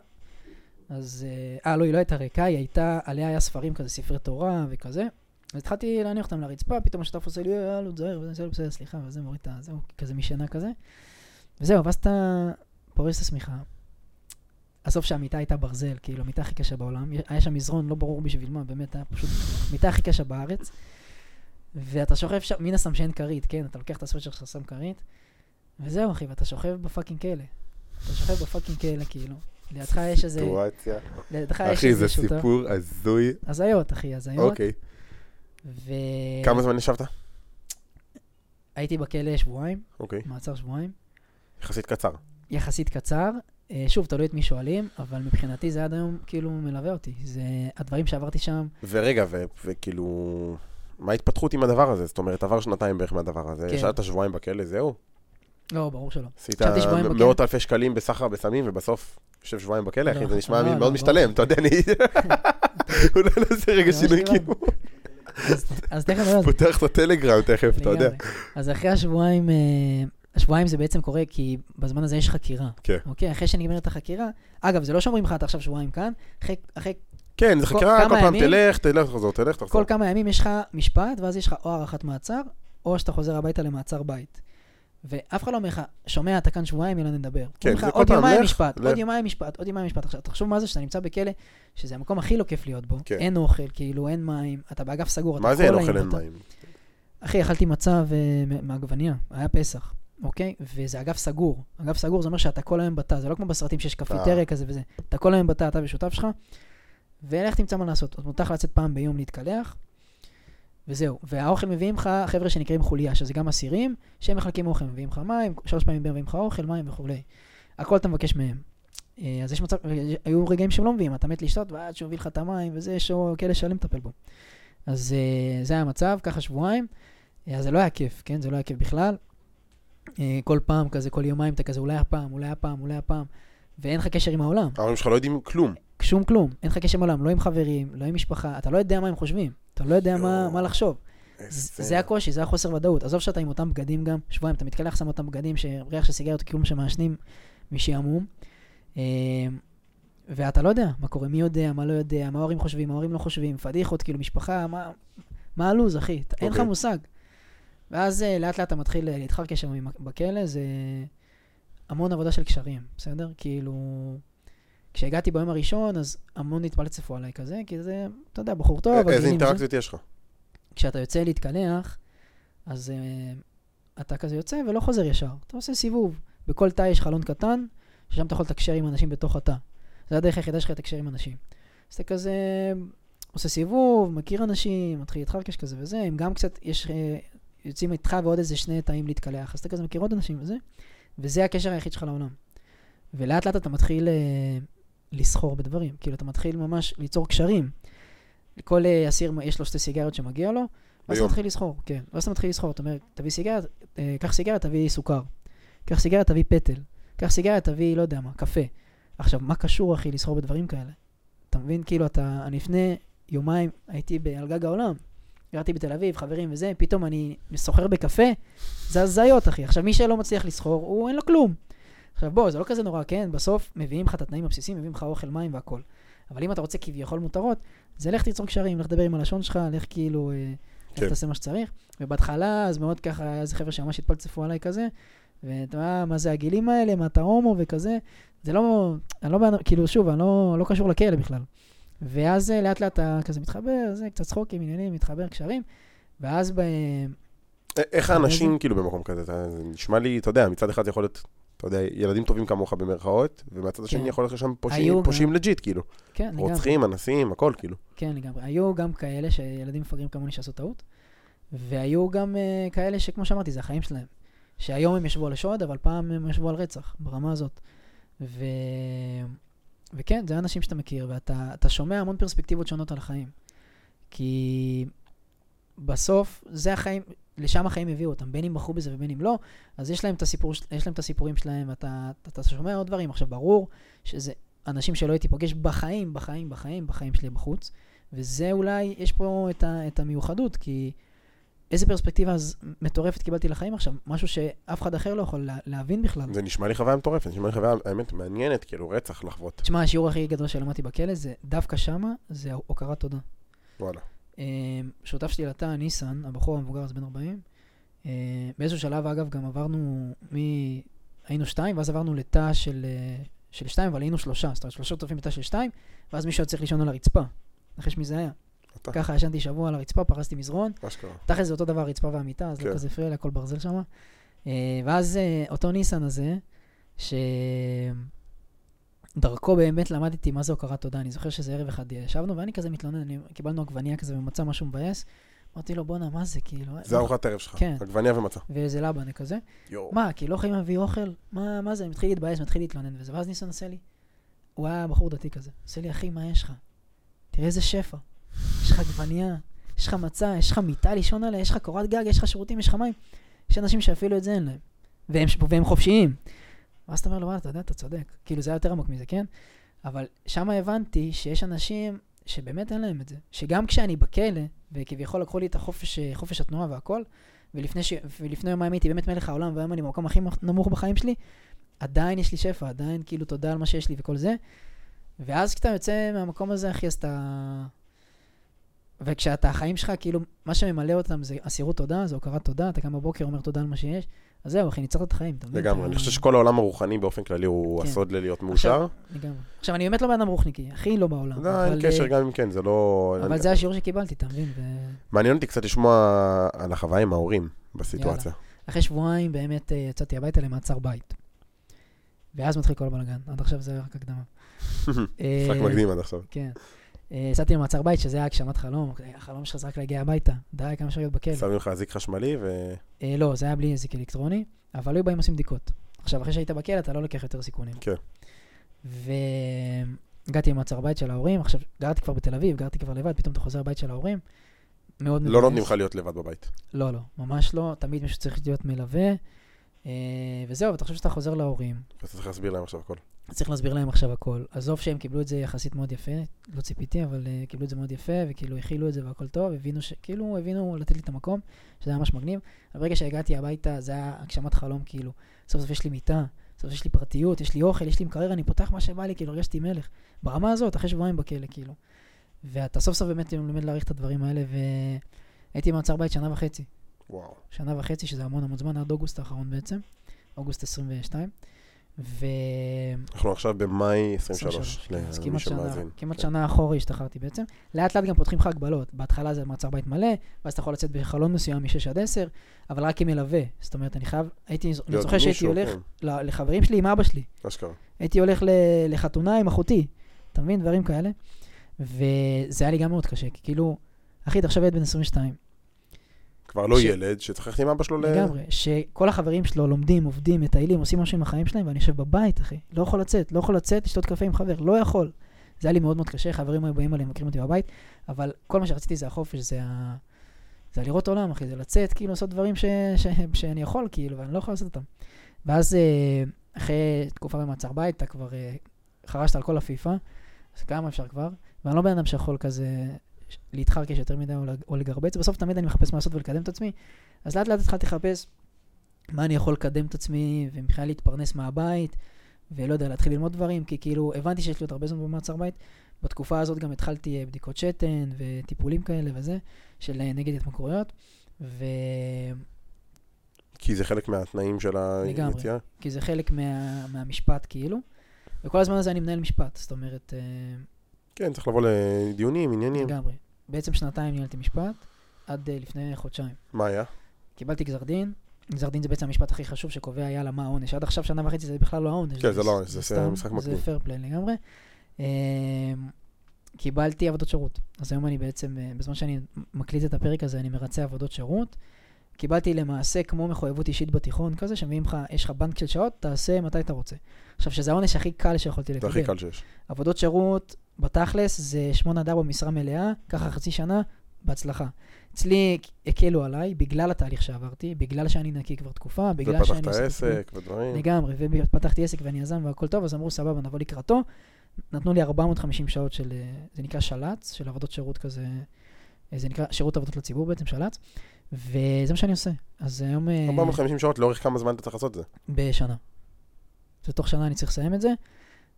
אז... אה, אה, לא, היא לא הייתה ריקה, היא הייתה, עליה היה ספרים כזה, ספרי תורה וכזה. אז התחלתי להניח אותם לרצפה, פתאום השותף עושה לי, אה, אלו, תזהר, בסדר, בסדר, סליחה, וזה מוריד את ה... זהו, כזה משנה כזה. וזהו, ואז אתה פורס את השמיכה. הסוף שהמיטה הייתה ברזל, כאילו, המיטה הכי קשה בעולם. היה שם מזרון, לא ברור בשביל מה, באמת, היה פשוט מיטה הכי קשה בארץ. ואתה שוכב שם, מן הסתם שאין כרית, כן? אתה לוקח את הסוויצ'ר שלך, שם כרית, וזהו, אחי, ואתה שוכב בפאקינג כלא. אתה שוכב בפאקינג כלא, כאילו. לידך יש איזה... סיטואציה. לידך יש אחי, זה איזה. סיפור הזוי. הזיות, אחי, הזיות. אוקיי. ו... כמה זמן ישבת? הייתי בכלא שבועיים, אוקיי. מעצר שבועיים. יחסית קצר. יחסית קצר. אה, שוב, תלוי את מי שואלים, אבל מבחינתי זה עד היום כאילו מלווה אותי. זה הדברים שעברתי שם. ורגע, ו- וכאילו... מה ההתפתחות עם הדבר הזה? זאת אומרת, עבר שנתיים בערך מהדבר הזה. כן. ישבת שבועיים בכלא, זהו? לא, ברור שלא. עשית. מאות אלפי שקלים בסחר בסמים, ובסוף יושב שבועיים בכלא, אחי, לא, זה נשמע לא, מאוד לא, משתלם, אתה יודע, אני... אולי נעשה רגע שינוי כאילו. אז- תכף. פותח את הטלגרם תכף, אתה יודע. אז אחרי השבועיים, אה, השבועיים זה בעצם קורה כי בזמן הזה יש חקירה. כן. אוקיי? אחרי שנגמרת החקירה, אגב, זה לא שאומרים לך, אתה עכשיו שבועיים כאן, אחרי, אחרי כן, זה חקירה, כל פעם ימים? תלך, תלך, תחזור, תלך, תחזור. כל כמה ימים יש לך משפט, ואז יש לך או הארכת מעצר, או שאתה חוזר הביתה למעצר בית. ואף אחד לא אומר לך, שומע, אתה כאן שבועיים, יאללה נדבר. כן, זה כל עוד פעם, יומיים לך, משפט, לך. עוד יומיים משפט, עוד יומיים משפט. עכשיו, תחשוב מה זה שאתה נמצא בכלא, שזה המקום הכי לא כיף להיות בו. כן. אין אוכל, כאילו, אין מים, אתה באגף סגור, אתה מה זה אין אוכל אין. מים? אחי, אכלתי מצה ו- מעגבניה, היה פסח, אוקיי? וזה אגף סגור. אגף סגור זה אומר שאתה כל היום בתא, זה לא כמו בסרטים שיש קפיטריה כזה וזה. אתה כל היום בתא, אתה ושותף שלך, ולך תמצא מה לעשות. אז מותר לצאת פעם ביום להתקלח, וזהו. והאוכל מביאים לך חבר'ה שנקראים חוליה, שזה גם אסירים, שהם מחלקים אוכל, מביאים לך מים, שלוש פעמים מביאים לך אוכל, מים וכולי. הכל אתה מבקש מהם. אה, אז יש מצב, היו רגעים שהם לא מביאים, אתה מת לשתות, ועד שהוא מביא לך את המים, וזה, יש כאלה שלם לטפל בו. אז אה, זה היה המצב, ככה שבועיים. אה, אז זה לא היה כיף, כן? זה לא היה כיף בכלל. אה, כל פעם כזה, כל יומיים אתה כזה, אולי הפעם, אולי הפעם, אולי הפעם, ואין לך קשר עם העולם. ההורים שלך לא יודעים כלום. שום כלום. אין לך קשר עם העולם, לא עם חברים, לא עם משפחה, אתה לא יודע מה הם חושבים. אתה לא יודע מה, יואו. מה לחשוב. זה הקושי, זה החוסר ודאות. עזוב שאתה עם אותם בגדים גם, שבועיים, אתה מתקלח, שם אותם בגדים שריח של סיגריות כאילו שמעשנים משעמום. אה, ואתה לא יודע מה קורה, מי יודע, מה לא יודע, מה ההורים חושבים, מה ההורים לא חושבים, פדיחות, כאילו משפחה, מה, מה הלו"ז, אחי? אתה- אין לך אוקיי. מושג. ואז אה, לאט לאט אתה מתחיל אה, להתחלק שם בכלא, זה המון עבודה של קשרים, בסדר? כאילו, כשהגעתי ביום הראשון, אז המון התפלצפו עליי כזה, כי זה, אתה יודע, בחור טוב, איזה. אינטראקציות יש לך? כשאתה יוצא להתקלח, אז uh, אתה כזה יוצא ולא חוזר ישר. אתה עושה סיבוב. בכל תא יש חלון קטן, ששם אתה יכול לתקשר עם אנשים בתוך התא. זה הדרך היחידה שלך לתקשר עם אנשים. אז אתה כזה עושה סיבוב, מכיר אנשים, מתחיל להתחלקש כזה וזה, הם גם קצת, יש, יוצאים איתך ועוד איזה שני תאים להתקלח, אז אתה כזה מכיר עוד אנשים וזה, וזה הקשר היחיד שלך לעולם. ולאט לאט אתה מתחיל uh, לסחור בדברים, כאילו אתה מתחיל ממש ליצור קשרים. לכל אה, אסיר יש לו שתי סיגריות שמגיע לו, ואז אתה. מתחיל לסחור, כן. ואז אתה מתחיל לסחור, אתה אומר, תביא סיגריה, אה, קח סיגריה, תביא סוכר. קח סיגריה, תביא פטל. קח סיגריה, תביא, לא יודע מה, קפה. עכשיו, מה קשור, אחי, לסחור בדברים כאלה? אתה מבין? כאילו, אתה, אני לפני יומיים הייתי על גג העולם. גרתי בתל אביב, חברים וזה, פתאום אני סוחר בקפה, זה הזיות, אחי. עכשיו, מי שלא מצליח לסחור, הוא אין לו כלום. עכשיו, בוא, זה לא כזה נורא, כן? בסוף מביאים לך את התנאים הבסיסיים, מביאים לך אוכל, מים והכל. אבל אם אתה רוצה כביכול מותרות, זה לך תיצור קשרים, לך תדבר עם הלשון שלך, לך כאילו, אה, לך כן. תעשה מה שצריך. ובהתחלה, אז מאוד ככה, היה איזה חבר'ה שממש התפלצפו עליי כזה, ואתה יודע, מה זה הגילים האלה, מה אתה הומו וכזה. זה לא, אני לא, כאילו, שוב, אני לא, לא קשור לכלא בכלל. ואז אה, לאט לאט אתה כזה מתחבר, זה קצת צחוקים, עניינים, מתחבר, קשרים, ואז ב... איך האנשים כאילו במקום כזה? זה נשמע לי, אתה יודע, מצד אחד זה יכול להיות, אתה יודע, ילדים טובים כמוך במרכאות, ומהצד השני כן. יכול להיות שם פושעים לג'יט, כאילו. כן, לגמרי. רוצחים, אנסים, הכל, כאילו. כן, לגמרי. היו גם כאלה שילדים מפגרים כמוני שעשו טעות, והיו גם uh, כאלה שכמו שאמרתי, זה החיים שלהם. שהיום הם ישבו על השוד, אבל פעם הם ישבו על רצח, ברמה הזאת. ו... וכן, זה אנשים שאתה מכיר, ואתה אתה שומע המון פרספקטיבות שונות על החיים. כי בסוף, זה החיים, לשם החיים הביאו אותם, בין אם בחרו בזה ובין אם לא, אז יש להם את, הסיפור, יש להם את הסיפורים שלהם, ואתה אתה, אתה שומע עוד דברים. עכשיו, ברור שזה אנשים שלא הייתי פוגש בחיים, בחיים, בחיים, בחיים שלי בחוץ, וזה אולי, יש פה את, ה, את המיוחדות, כי איזה פרספקטיבה אז מטורפת קיבלתי לחיים עכשיו, משהו שאף אחד אחר לא יכול לה, להבין בכלל. זה נשמע לי חוויה מטורפת, נשמע לי חוויה, האמת, מעניינת, כאילו, רצח לחוות. תשמע, השיעור הכי גדול שלמדתי בכלא זה דווקא שמה, זה הוקרת תודה. וואלה. אה, שותף שלי לתא, ניסן, הבחור המבוגר אז בן 40, אה, באיזשהו שלב, אגב, גם עברנו מ... היינו שתיים, ואז עברנו לתא של, אה, של שתיים, אבל היינו שלושה, זאת אומרת, שלושה שותפים בתא של שתיים, ואז מישהו היה צריך לישון על הרצפה. נחש מי זה היה. ככה ישנתי שבוע על הרצפה, פרסתי מזרון, מה שקרה. תכל'ס זה אותו דבר, הרצפה והמיטה, אז כן. לא כזה הפריע לי, הכל ברזל שם. ואז אה, אותו ניסן הזה, שדרכו באמת למדתי מה זה הוקרת תודה. אני זוכר שזה ערב אחד ישבנו, ואני כזה מתלונן, אני- קיבלנו עגבנייה כזה ומצא משהו מבאס. אמרתי לו, בואנה, מה זה, כאילו? זה ארוחת ערב שלך. כן. עגבניה ומצה. ואיזה לבנה כזה. יואו. מה, כי לא יכולים להביא אוכל? מה, מה זה? אני מתחיל להתבאס, מתחיל להתלונן וזה. ואז ניסן עושה לי, הוא היה בחור דתי כזה. עושה לי, אחי, מה יש לך? תראה איזה שפע. יש לך עגבנייה, יש לך מצה, יש לך מיטה לישון עליה, יש לך קורת גג, יש לך שירותים, יש לך מים. יש אנשים שאפילו את זה אין להם. והם, והם חופשיים. ואז אתה אומר לו, וואלה, אתה יודע, אתה צודק. כאילו, זה היה יותר עמוק מזה, כן? אבל שם הבנתי שיש אנשים שבאמת אין להם את זה. שגם כשאני בכלא, וכביכול לקחו לי את החופש, חופש התנועה והכל, ולפני, ש... ולפני יומיים הייתי באמת מלך העולם, והיום אני במקום הכי נמוך בחיים שלי, עדיין יש לי שפע, עדיין כאילו תודה על מה שיש לי וכל זה. ואז כשאתה יוצא מהמקום הזה, אחי, אז אתה... וכשאתה, החיים שלך, כאילו, מה שממלא אותם זה אסירות תודה, זה הוקרת תודה, אתה קם בבוקר, אומר תודה על מה שיש, אז זהו, אחי, ניצחת את החיים, אתה מבין? לגמרי. אני חושב שכל העולם הרוחני באופן כללי הוא כן. הסוד ללהיות מאושר. לגמרי. עכשיו, אני באמת לא בן אדם רוחניקי, הכי לא בעולם. לא, אין קשר אה, גם אם כן, זה לא... אבל זה השיעור שקיבלתי, אתה מבין? מעניין אותי קצת לשמוע על החוויה עם ההורים בסיטואציה. אחרי שבועיים באמת אה, יצאתי הביתה למעצר בית. ואז מתחיל כל הבלאגן, עד עכשיו זה רק הקדמה. אה, משחק מקדים עד עכשיו. כן. אה, יצאתי למעצר בית, שזה היה הגשמת חלום, החלום שלך זה רק להגיע הביתה, די, כמה להיות בכלא. שמים לך אזיק חשמלי ו... אה, לא, זה היה בלי אזיק אלקטרוני, אבל היו באים עושים בדיקות. עכשיו, אחרי שהיית בכלא, אתה לא לוקח יותר סיכונים. כן. והגעתי למעצר בית של ההורים, עכשיו, גרתי כבר בתל אביב, גרתי כבר לבד, פתאום אתה חוזר לבית של ההורים. מאוד לא מבאס. נותנים לך להיות לבד בבית. לא, לא, ממש לא, תמיד מישהו צריך להיות מלווה. אה, וזהו, ואתה חושב שאתה חוזר להורים, אתה צריך להסביר להם עכשיו הכל. צריך להסביר להם עכשיו הכל. עזוב שהם קיבלו את זה יחסית מאוד יפה, לא ציפיתי, אבל uh, קיבלו את זה מאוד יפה, וכאילו הכילו את זה והכל טוב, הבינו ש... כאילו הבינו לתת לי את המקום, שזה היה ממש מגניב. אבל ברגע שהגעתי הביתה, זה היה הגשמת חלום, כאילו, סוף סוף יש לי מיטה, סוף סוף יש לי פרטיות, יש לי אוכל, יש לי מקרר, אני פותח מה שבא לי, כאילו הרגשתי מלך. ברמה הזאת, אחרי שבועיים בכלא, כאילו. ואתה סוף סוף באמת לומד להעריך את הדברים האלה, והייתי במעצר בית שנה וחצי. וואו. שנה וחצי, שזה המון המון זמן, עד אוגוסט האחרון בעצם, אוגוסט 22. ו... אנחנו עכשיו במאי 23, 23, כן, אז למי כמעט שנה, שמאזין. כמעט כן. שנה אחורה השתחררתי בעצם. לאט לאט גם פותחים לך הגבלות. בהתחלה זה מעצר בית מלא, ואז אתה יכול לצאת בחלון מסוים מ-6 עד 10, אבל רק עם מלווה. זאת אומרת, אני חייב, הייתי, אני זוכר שהייתי הולך כן, לחברים שלי עם אבא שלי. אשכרה. הייתי הולך לחתונה עם אחותי, אתה מבין? דברים כאלה. וזה היה לי גם מאוד קשה, כי כאילו, אחי, אתה עכשיו ילד בן 22. כבר לא ש- ילד שצריך ללכת עם אבא שלו ל... לגמרי, שכל החברים שלו לומדים, עובדים, מטיילים, עושים משהו עם החיים שלהם, ואני יושב בבית, אחי. לא יכול לצאת, לא יכול לצאת, לשתות קפה עם חבר, לא יכול. זה היה לי מאוד מאוד קשה, חברים היו באים עליהם, מכירים אותי בבית, אבל כל מה שרציתי זה החופש, זה ה... זה לראות עולם, אחי, זה לצאת, כאילו, לעשות דברים ש... ש... שאני יכול, כאילו, ואני לא יכול לעשות אותם. ואז אה, אחרי תקופה במעצר בית, אתה כבר אה, חרשת על כל הפיפה, אז כמה אפשר כבר, ואני לא בן אדם שיכול כזה להתחרקש יותר מדי או לג- או לגרבץ, בסוף תמיד אני מחפש מה לעשות ולקדם את עצמי, אז לאט לאט התחלתי לחפש מה אני יכול לקדם את עצמי, ומבחינה להתפרנס מהבית, ולא יודע, להתחיל ללמוד דברים, כי כאילו הבנתי שיש לי עוד הרבה זמן במעצר בית. בתקופה הזאת גם התחלתי אה, בדיקות שתן וטיפולים כאלה וזה, של אה, נגד התמכרויות, ו... כי זה חלק מהתנאים של לגמרי. היציאה. כי זה חלק מה... מהמשפט כאילו, וכל הזמן הזה אני מנהל משפט, זאת אומרת, אה, כן, צריך לבוא לדיונים, עניינים. לגמרי. בעצם שנתיים ניהלתי משפט, עד אה, לפני חודשיים. מה היה? קיבלתי גזר דין, גזר דין זה בעצם המשפט הכי חשוב שקובע יאללה מה העונש. עד עכשיו שנה וחצי זה בכלל לא העונש. כן, זה לא העונש, זה משחק זה מקביל. פייר פליי לגמרי. אמ, קיבלתי עבודות שירות. אז היום אני בעצם, אה, בזמן שאני מקליט את הפרק הזה, אני מרצה עבודות שירות. קיבלתי למעשה כמו מחויבות אישית בתיכון כזה, שמביאים לך, יש לך בנק של שעות, תעשה מתי אתה רוצה. עכשיו, שזה העונש הכי קל שיכולתי זה לקבל. הכי קל שיש. עבודות שירות, בתכלס, זה 8 עד 4 משרה מלאה, ככה חצי שנה, בהצלחה. אצלי הקלו עליי, בגלל התהליך שעברתי, בגלל שאני נקי כבר תקופה, בגלל שאני... ופתחת. עסק ודברים. לגמרי, ופתחתי עסק ואני יזם והכל טוב, אז אמרו, סבבה, נבוא לקראתו. נתנו לי 450 שעות של, אה, זה נקרא של"צ, של עבודות שירות כזה, אה, זה נקרא שירות עבודות לציבור בעצם, של"צ, וזה מה שאני עושה. אז היום... אה, 450 שעות, לאורך כמה זמן אתה צריך לעשות את זה? בשנה. אז תוך שנה אני צריך לסיים את זה,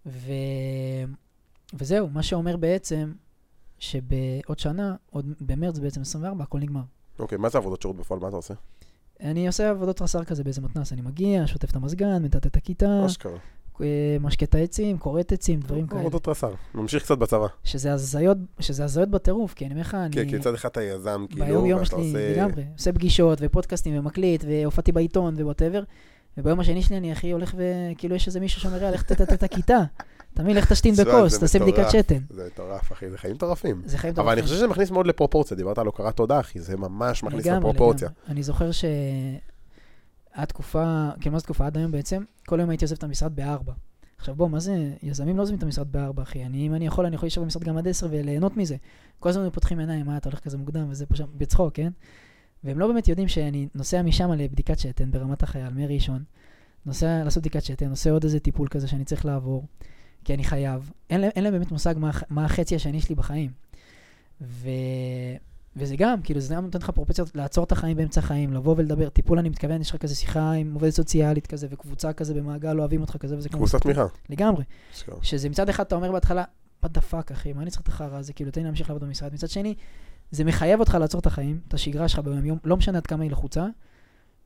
ו... וזהו, מה שאומר בעצם שבעוד שנה, עוד במרץ בעצם 24, הכל נגמר. אוקיי, מה זה עבודות שירות בפועל? מה אתה עושה? אני עושה עבודות רס"ר כזה באיזה מתנ"ס, אני מגיע, שוטף את המזגן, מטאטא את הכיתה, אשכרה. אה, משקה את העצים, כורת עצים, דברים כאלה. עבודות רס"ר. ממשיך קצת בצבא. שזה הזיות, שזה הזיות בטירוף, כי אני אומר לך, אני... כן, כי מצד אחד אתה יזם, כאילו, ביום יום ואתה שלי, עושה... לגמרי, עושה פגישות ופודקאסטים ומקליט, והופעתי בעיתון ו whatever, וביום השני שלי אני הכי הולך וכאילו יש איזה מישהו שאומר, "אה, לך תטאטא את הכיתה. מבין, לך תשתין בכוס, תעשה בדיקת. שתן. זה מטורף, אחי, זה חיים מטורפים. זה חיים אבל אני מטורפים. חושב שזה מכניס מאוד לפרופורציה, דיברת על הוקרת תודה, אחי, זה ממש מכניס לפרופורציה. אני זוכר שהיה תקופה, כן, מה זה תקופה? עד היום בעצם, כל יום הייתי עוזב את המשרד בארבע. עכשיו בוא, מה זה, יזמים לא עוזבים את המשרד בארבע, אחי. אני, אם אני יכול, אני יכול להישאר במשרד גם עד עשר וליהנות מזה. כל הזמן הם פותחים עיניים, מה, אתה הולך כזה מוקדם, וזה פה שם, בצחוק, כן? והם לא באמת יודעים שאני נוסע משם לבדיקת שתן ברמת החייל, מראשון. נוסע לעשות בדיקת שתן, עושה עוד איזה טיפול כזה שאני צריך לעבור, כי אני חייב. אין להם, אין להם באמת מושג מה, מה החצי השני שלי בחיים. ו... וזה גם, כאילו, זה גם נותן לך פרופציות לעצור את החיים באמצע החיים, לבוא ולדבר. טיפול, אני מתכוון, יש לך כזה שיחה עם עובדת סוציאלית כזה, וקבוצה כזה במעגל, אוהבים אותך כזה, וזה כמו... קבוצת תמיכה. לגמרי. אשכרה. שזה מצד אחד אתה אומר בהתחלה, what the fuck, אחי, מה אני צריך את החרא הזה? כאילו, תן לי להמשיך לעבוד במשרד. מצד שני, זה מחייב אותך לעצור את החיים, את השגרה שלך ביום יום, לא משנה עד כמה היא לחוצה,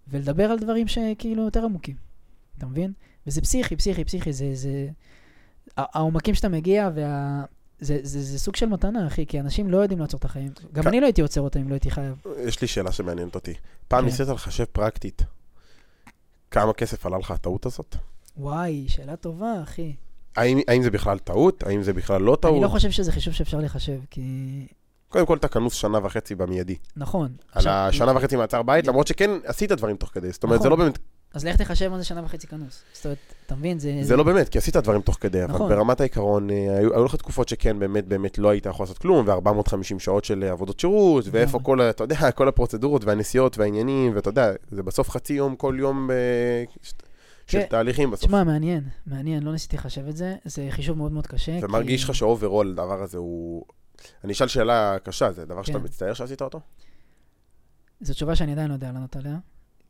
ולדבר על דברים שכאילו יותר עמוקים. אתה מבין? וזה פסיכי, פסיכי, פסיכי, זה... זה... הע- העומקים שאתה מגיע, וה... זה, זה, זה סוג של מתנה, אחי, כי אנשים לא יודעים לעצור את החיים. גם כ- אני לא הייתי עוצר אותם אם לא הייתי חייב. יש לי שאלה שמעניינת אותי. פעם כן. ניסית לחשב פרקטית כמה כסף עלה לך הטעות הזאת? וואי, שאלה טובה, אחי. האם האם זה בכלל טעות? האם זה בכלל לא אני טעות? לא חושב שזה חישוב שאפשר לחשב, כי... קודם כל אתה כנוס שנה וחצי במיידי. נכון. על השנה וחצי מעצר בית, כן. למרות שכן עשית דברים תוך כדי. זאת אומרת, זה נכון. לא באמת, אז לך תחשב מה זה שנה וחצי כנוס. זאת אומרת, אתה מבין? זה... זה לא באמת, כי עשית דברים תוך כדי, אבל נכון. ברמת העיקרון, אה, היו היו לך תקופות שכן, באמת, באמת לא היית יכול לעשות כלום, ו-450 שעות של אה, עבודות שירות, ואיפה. כל, אתה יודע, כל הפרוצדורות והנסיעות והעניינים, ואתה יודע, זה בסוף חצי יום, כל יום אה, ש- של כן. תהליכים בסוף. תשמע, מעניין, מעניין, לא ניסיתי לחשב את זה, זה חישוב מאוד מאוד קשה. ומרגיש לך ש overall הדבר הזה הוא... אני אשאל שאלה קשה, זה דבר שאתה כן. מצטער שעשית אותו? זו תשובה שאני עדיין לא יודע לענות עליה.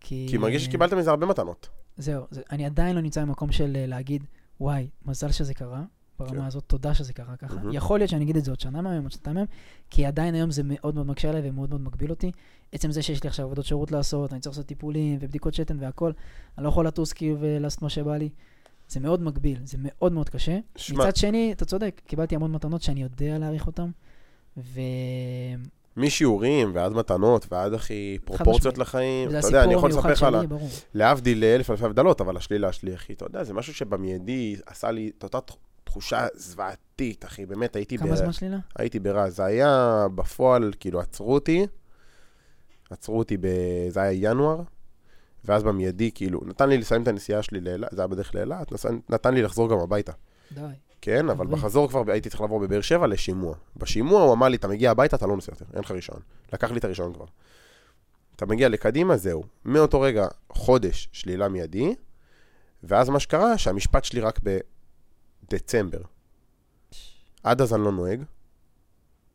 כי... כי מרגיש שקיבלת מזה הרבה מתנות. זהו, זה, אני עדיין לא נמצא במקום של אה, להגיד, וואי, מזל שזה קרה, ברמה כן. הזאת, תודה שזה קרה ככה. מהמם. יכול להיות שאני אגיד את זה עוד שנה מהיום, עוד שנתיים מהיום, כי עדיין היום זה מאוד מאוד מקשה עליי ומאוד מאוד מגביל אותי. עצם זה שיש לי עכשיו עבודות שירות לעשות, אני צריך לעשות טיפולים ובדיקות שתן והכל, אני לא יכול לטוס כאילו ולעשות מה שבא לי. זה מאוד מגביל, זה מאוד מאוד קשה. שמע, מצד שני, אתה צודק, קיבלתי המון מתנות שאני יודע להעריך אותן, ו... משיעורים ועד מתנות ועד הכי. פרופורציות לחיים. אתה יודע, אני יכול לספר לך. להבדיל לאלף אלפי הבדלות, אבל השלילה שלי, אחי, אתה יודע, זה משהו שבמיידי עשה לי את אותה תח- תחושה זוועתית, אחי, באמת, הייתי, כמה ב... זמן שלילה? הייתי ברע. זה היה בפועל, כאילו, עצרו אותי, עצרו אותי, ב... זה היה ינואר, ואז במיידי, כאילו, נתן לי לסיים את הנסיעה שלי לאילת, זה היה בדרך לאילת, נתן לי לחזור גם הביתה. די. כן, אבל אוקיי. בחזור כבר הייתי צריך לעבור בבאר שבע לשימוע. בשימוע הוא אמר לי, אתה מגיע הביתה, אתה לא נוסע יותר, אין לך רישיון. לקח לי את הרישיון כבר. אתה מגיע לקדימה, זהו. מאותו רגע, חודש שלילה מיידי, ואז מה שקרה, שהמשפט שלי רק בדצמבר. עד אז אני לא נוהג.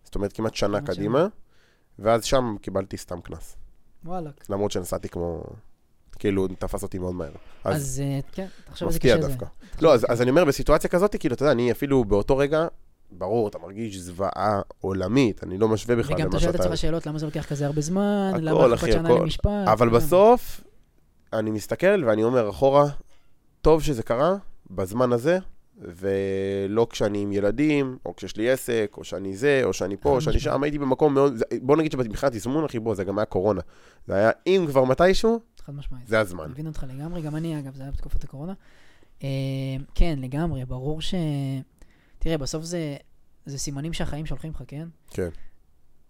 זאת אומרת, כמעט שנה קדימה, ואז שם קיבלתי סתם קנס. וואלכ. למרות שנסעתי כמו... כאילו, תפס אותי מאוד מהר. אז אז אה, כן, תחשוב איזה מפתיע קשה זה. דווקא. לא, אז, אז אני אומר, בסיטואציה כזאת, כאילו, אתה יודע, אני אפילו באותו רגע, ברור, אתה מרגיש זוועה עולמית, אני לא משווה בכלל וגם למה אתה שואל את שאתה... עצמך שאלות, למה זה לוקח כזה הרבה זמן, הכל, למה לחכות שנה. למשפט. אבל כן. בסוף, אני מסתכל ואני אומר אחורה, טוב שזה קרה בזמן הזה, ולא כשאני עם ילדים, או כשיש לי עסק, או שאני זה, או שאני פה, או שאני. שם, הייתי במקום מאוד... זה- בוא נגיד שבמבחינת תזמון, אחי, בוא, זה גם היה קורונה. זה היה, אם כבר מתישהו, חד משמעית. זה הזמן. אני מבין אותך לגמרי, גם אני אגב, זה היה בתקופת הקורונה. אה, כן, לגמרי, ברור ש... תראה, בסוף זה, זה סימנים שהחיים שולחים לך, כן? כן.